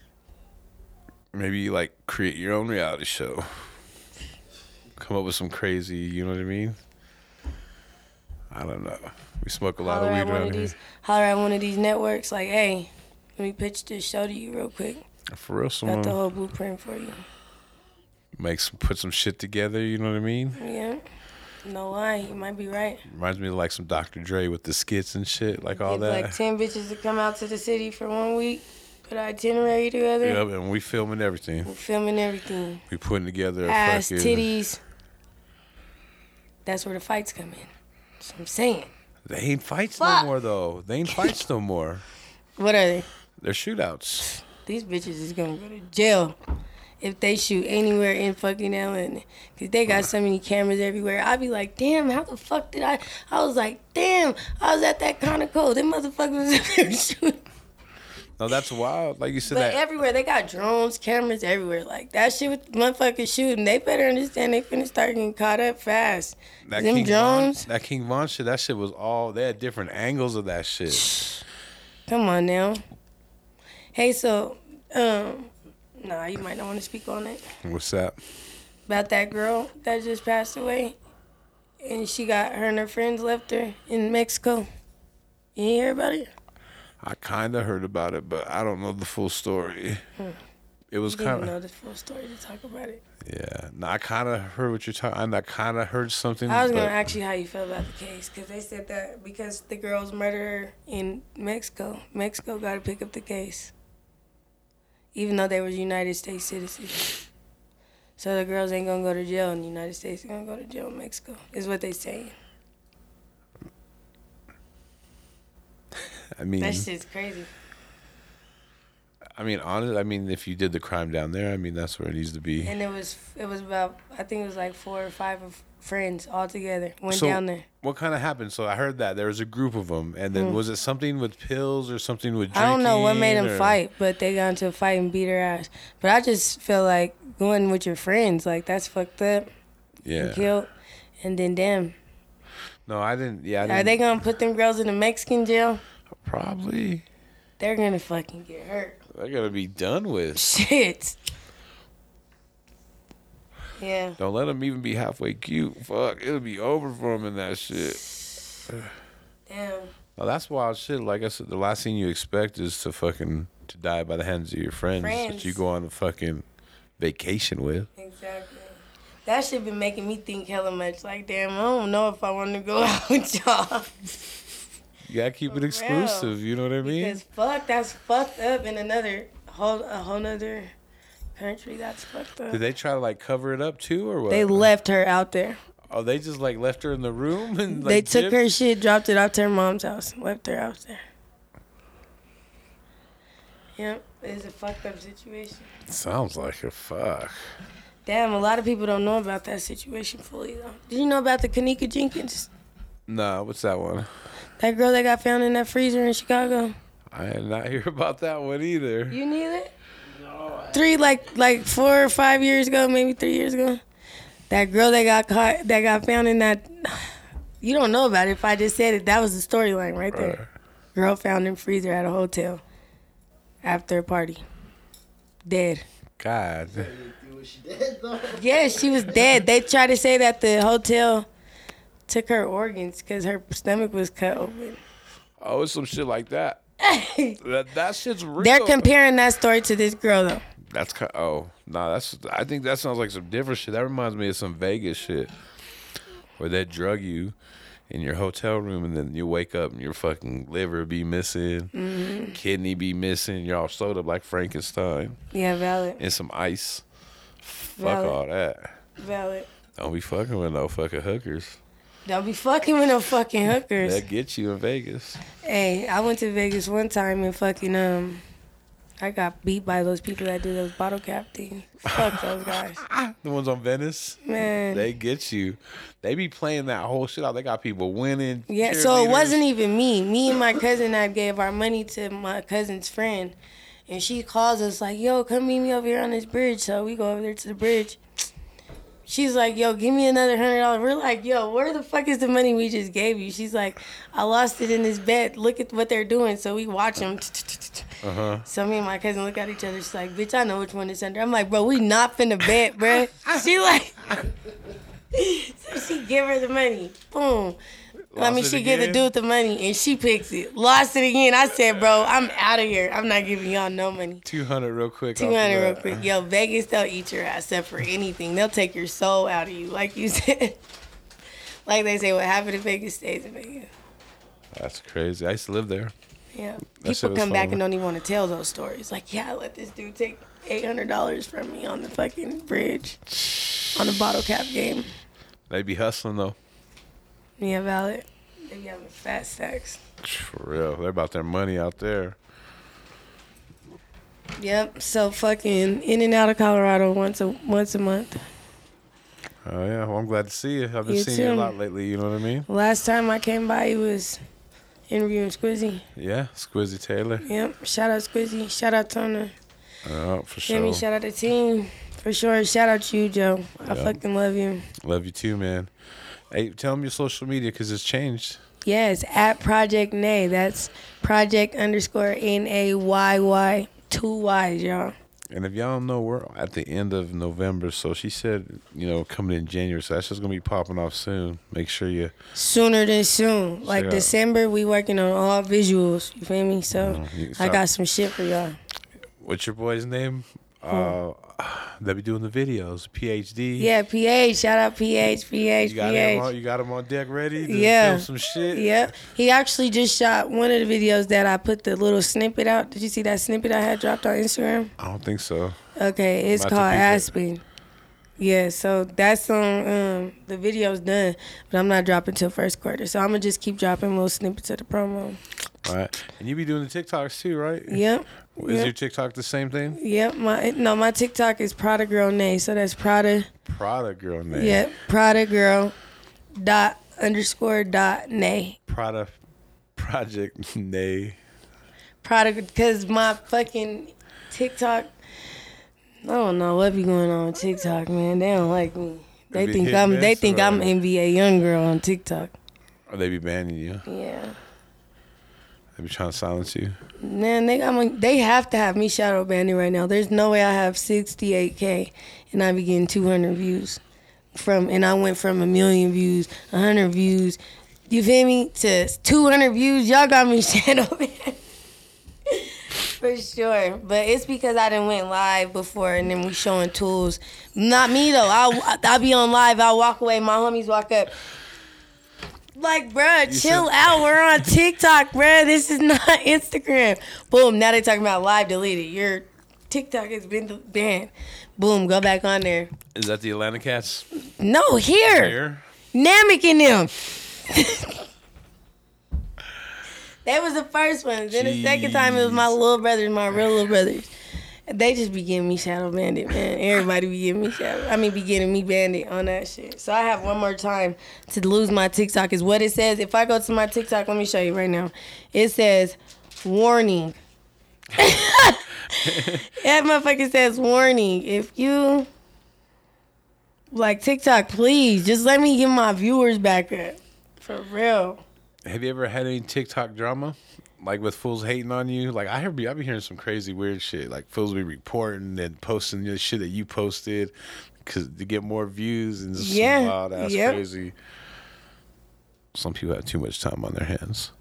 S1: Maybe like create your own reality show. Come up with some crazy. You know what I mean? I don't know. We smoke a lot
S2: Holler
S1: of weed around
S2: of
S1: here.
S2: these, holler at one of these networks, like, hey, let me pitch this show to you real quick.
S1: For real, someone Got
S2: the whole blueprint for you.
S1: make some put some shit together. You know what I mean?
S2: Yeah. No lie, you might be right.
S1: Reminds me of like some Dr. Dre with the skits and shit, like all
S2: Get
S1: that.
S2: like ten bitches to come out to the city for one week, put an itinerary together,
S1: Yep, and we filming everything.
S2: we're filming everything.
S1: We putting together a
S2: Ass,
S1: fucking.
S2: titties. That's where the fights come in. That's what I'm saying.
S1: They ain't fights
S2: Fuck.
S1: no more though. They ain't fights no more.
S2: What are they?
S1: They're shootouts.
S2: These bitches is gonna go to jail if they shoot anywhere in fucking LA. Cause they got so many cameras everywhere. I'd be like, damn, how the fuck did I? I was like, damn, I was at that cold. Them motherfuckers was there shooting.
S1: No, that's wild. Like you said,
S2: But
S1: that
S2: everywhere they got drones, cameras everywhere. Like that shit with motherfuckers shooting. They better understand they finna start getting caught up fast.
S1: that
S2: them
S1: King
S2: drones.
S1: Von, that King Von shit. That shit was all. They had different angles of that shit.
S2: Come on now. Hey, so, um, nah, you might not want to speak on it.
S1: What's up?
S2: about that girl that just passed away, and she got her and her friends left her in Mexico. You hear about it?
S1: I kind of heard about it, but I don't know the full story. It was kind of know
S2: the full story to talk about it.
S1: yeah. No, I kind of heard what you're talking. I kind of heard something.
S2: I was gonna ask you how you felt about the case because they said that because the girls murdered in Mexico, Mexico got to pick up the case, even though they were United States citizens. So the girls ain't gonna go to jail in the United States. They're gonna go to jail in Mexico. Is what they saying.
S1: I mean,
S2: That shit's crazy.
S1: I mean, honest. I mean, if you did the crime down there, I mean, that's where it needs to be.
S2: And it was it was about I think it was like four or five of friends all together went
S1: So-
S2: down there.
S1: What kind of happened? So I heard that there was a group of them, and then mm. was it something with pills or something with? Drinking.
S2: I don't know what made them
S1: or-
S2: fight, but they got into a fight and beat her ass. But I just feel like going with your friends, like that's fucked up.
S1: Yeah.
S2: And killed. And then damn,
S1: No, I didn't. Yeah, I
S2: are
S1: didn't,
S2: they gonna put them girls in a Mexican jail?
S1: probably.
S2: They're gonna fucking get hurt.
S1: They're gonna be done with.
S2: Shit. Yeah.
S1: Don't let them even be halfway cute. Fuck, it'll be over for them in that shit.
S2: Damn.
S1: Well, that's wild shit. Like I said, the last thing you expect is to fucking to die by the hands of your friends, that
S2: Friends.
S1: you go on a fucking vacation with.
S2: Exactly. That shit been making me think hella much. Like, damn, I don't know if I want to go out with y'all.
S1: You gotta keep
S2: For
S1: it
S2: real.
S1: exclusive. You know what I mean?
S2: Because fuck, that's fucked up in another whole a whole nother country. That's fucked up.
S1: Did they try to like cover it up too, or what?
S2: They left her out there.
S1: Oh, they just like left her in the room and like,
S2: they took
S1: dipped?
S2: her shit, dropped it off to her mom's house, left her out there. Yep, it's a fucked up situation.
S1: Sounds like a fuck.
S2: Damn, a lot of people don't know about that situation fully though. Did you know about the Kenneka Jenkins?
S1: Nah, what's that one?
S2: That girl that got found in that freezer in Chicago?
S1: I did not hear about that one either.
S2: You neither? Three like like four or five years ago, maybe three years ago. That girl that got caught that got found in that you don't know about it if I just said it. That was the storyline right there. Girl found in freezer at a hotel after a party. Dead.
S1: God.
S3: They do what she did though.
S2: Yeah, she was dead. They tried to say that the hotel took her organs because her stomach was cut open.
S1: Oh, it's some shit like that. that that shit's real.
S2: They're comparing that story to this girl though.
S1: That's ki- oh no, that's I think that sounds like some different shit. That reminds me of some Vegas shit, where they drug you in your hotel room and then you wake up and your fucking liver be missing,
S2: Mm-hmm.
S1: kidney be missing. You're all sewed up like Frankenstein
S2: Yeah, valid.
S1: and some ice. Fuck
S2: Valid.
S1: all that.
S2: Valid.
S1: Don't be fucking with no fucking hookers.
S2: Don't be fucking with no fucking hookers.
S1: That get you in Vegas.
S2: Hey, I went to Vegas one time and fucking um, I got beat by those people that do those bottle cap things. Fuck those guys,
S1: The ones on Venice,
S2: man.
S1: they get you. They be playing that whole shit out. They got people winning.
S2: Yeah, so it wasn't even me. Me and my cousin I gave our money to my cousin's friend. And she calls us like, yo, come meet me over here on this bridge. So we go over there to the bridge. She's like, yo, give me another hundred dollars. We're like, yo, where the fuck is the money we just gave you? She's like, I lost it in this bet. Look at what they're doing. So we watch them.
S1: Uh-huh.
S2: So me and my cousin look at each other. She's like, bitch, I know which one is under. I'm like, bro, we not finna bet, bro. She like, so she give her the money. Boom. I mean, she give the dude the money and she picks it. Lost it again. I said, bro, I'm out of here. I'm not giving y'all no money.
S1: 200 real quick.
S2: 200 real quick. Yo, Vegas, they'll eat your ass up for anything. They'll take your soul out of you, like you said. like they say, what happened in Vegas stays in Vegas.
S1: That's crazy. I used to live there.
S2: Yeah.
S1: That
S2: People come back and don't even want to tell those stories. Like, yeah, I let this dude take $800 from me on the fucking bridge on a bottle cap game.
S1: They be hustling though.
S2: Yeah, valid. They be having fat stacks.
S1: For real. They're about their money out there.
S2: Yep. So fucking in and out of Colorado once a once a month.
S1: Oh yeah. Well, I'm glad to see you. I've been
S2: You
S1: seeing you a lot lately. You know what I mean?
S2: Last time I came by, he was interviewing Squizzy.
S1: Yeah. Squizzy Taylor.
S2: Yep. Shout out Squizzy. Shout out Tona.
S1: Oh, for
S2: me.
S1: sure.
S2: Shout out the team. For sure. Shout out to you, Joe. I fucking love you.
S1: Love you too, man. Hey, tell them your social media because it's changed.
S2: Yes, at Project Nay. That's Project underscore N A Y Y. Two Y's, y'all.
S1: And if y'all don't know, we're at the end of November, so she said, you know, coming in January, so that's just gonna be popping off soon. Make sure you.
S2: Sooner than soon. Like
S1: Yeah.
S2: December, we working on all visuals. You feel me? So
S1: Mhm. You
S2: I got some shit for y'all.
S1: What's your boy's name? Uh, they be doing the videos. PhD.
S2: Yeah, PH. Shout out PH, PH,
S1: You got him on.
S2: PH.
S1: You got him on deck ready. To
S2: Yeah.
S1: Film some shit.
S2: Yep. He actually just shot one of the videos that I put the little snippet out. Did you see that snippet I had dropped on Instagram?
S1: I don't think so.
S2: Okay, it's called
S1: it.
S2: Aspen. Yeah, so that's on um the video's done, but I'm not dropping till first quarter. So I'm gonna just keep dropping little snippets of the promo.
S1: All right. And you be doing the TikToks too, right?
S2: Yep.
S1: Is
S2: yep.
S1: your TikTok the same thing?
S2: Yep, my no, my TikTok is Prada Girl Nay, so that's Prada.
S1: Prada girl Nay.
S2: Yep, Prada Girl dot underscore dot Nay.
S1: Prada Project Nay.
S2: Prada, because my fucking TikTok. I don't know what be going on with TikTok, man. They don't like me. They think I'm. They think I'm
S1: or-
S2: NBA young girl on TikTok.
S1: Or they be banning you.
S2: Yeah.
S1: They be trying to silence you.
S2: Man, they got me, they have to have me shadow banning right now. There's no way I have 68k and I be getting 200 views from, and I went from a million views, 100 views, you feel me, to 200 views. Y'all got me shadow banned. For sure, but it's because I didn't went live before, and then we showing tools. Not me though. I'll I'll be on live. I'll walk away. My homies walk up. Like, bruh,
S1: You
S2: chill
S1: said-
S2: out. We're on TikTok, bruh. This is not Instagram. Boom. Now they talking about live deleted. Your TikTok has been banned. Boom. Go back on there.
S1: Is that the Atlanta Cats
S2: No, here.
S1: here?
S2: Namek and them. that was the first one. Then the second time it was my little brothers, my real little brothers. They just be getting me shadow bandit, man. Everybody be getting me shadow. I mean, be getting me bandit on that shit. So I have one more time to lose my TikTok. Is what it says. If I go to my TikTok, let me show you right now. It says, "Warning." that motherfucker says, "Warning." If you like TikTok, please just let me get my viewers back up. For real.
S1: Have you ever had any TikTok drama? Like with fools hating on you? Like I hear I be hearing some crazy weird shit. Like fools be reporting and posting the shit that you posted cause to get more views and just
S2: Yeah,
S1: some wild ass
S2: yep.
S1: crazy. Some people have too much time on their hands.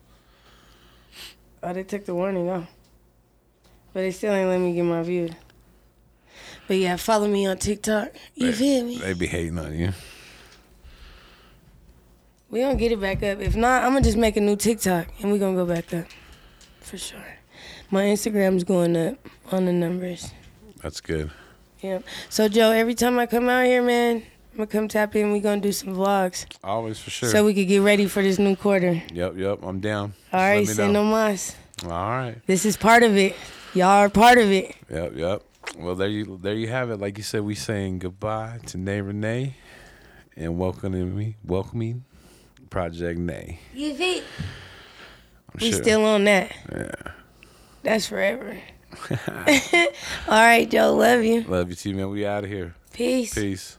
S2: Oh, they took the warning off. But they still ain't let me get my view. But yeah, follow me on TikTok. You feel me?
S1: They be hating on you.
S2: We gonna get it back up. If not, I'm gonna just make a new TikTok and we gonna go back up. For sure. My Instagram's going up on the numbers.
S1: That's good.
S2: Yep. So Joe, every time I come out here, man, I'm gonna come tap in. We gonna do some vlogs
S1: Always for sure.
S2: so we could get ready for this new quarter.
S1: yep, yep. I'm down.
S2: All
S1: Just
S2: right, send
S1: know.
S2: no mas.
S1: All right.
S2: This is part of it. Y'all are part of it.
S1: Yep, yep. Well, there you there you have it. Like you said, we saying goodbye to Nay Renee and welcoming me, welcoming Project Nay.
S2: You think? We
S1: sure-
S2: still on that.
S1: Yeah.
S2: That's forever. All right, Joe. Love you.
S1: Love you too, man. We out of here.
S2: Peace.
S1: Peace.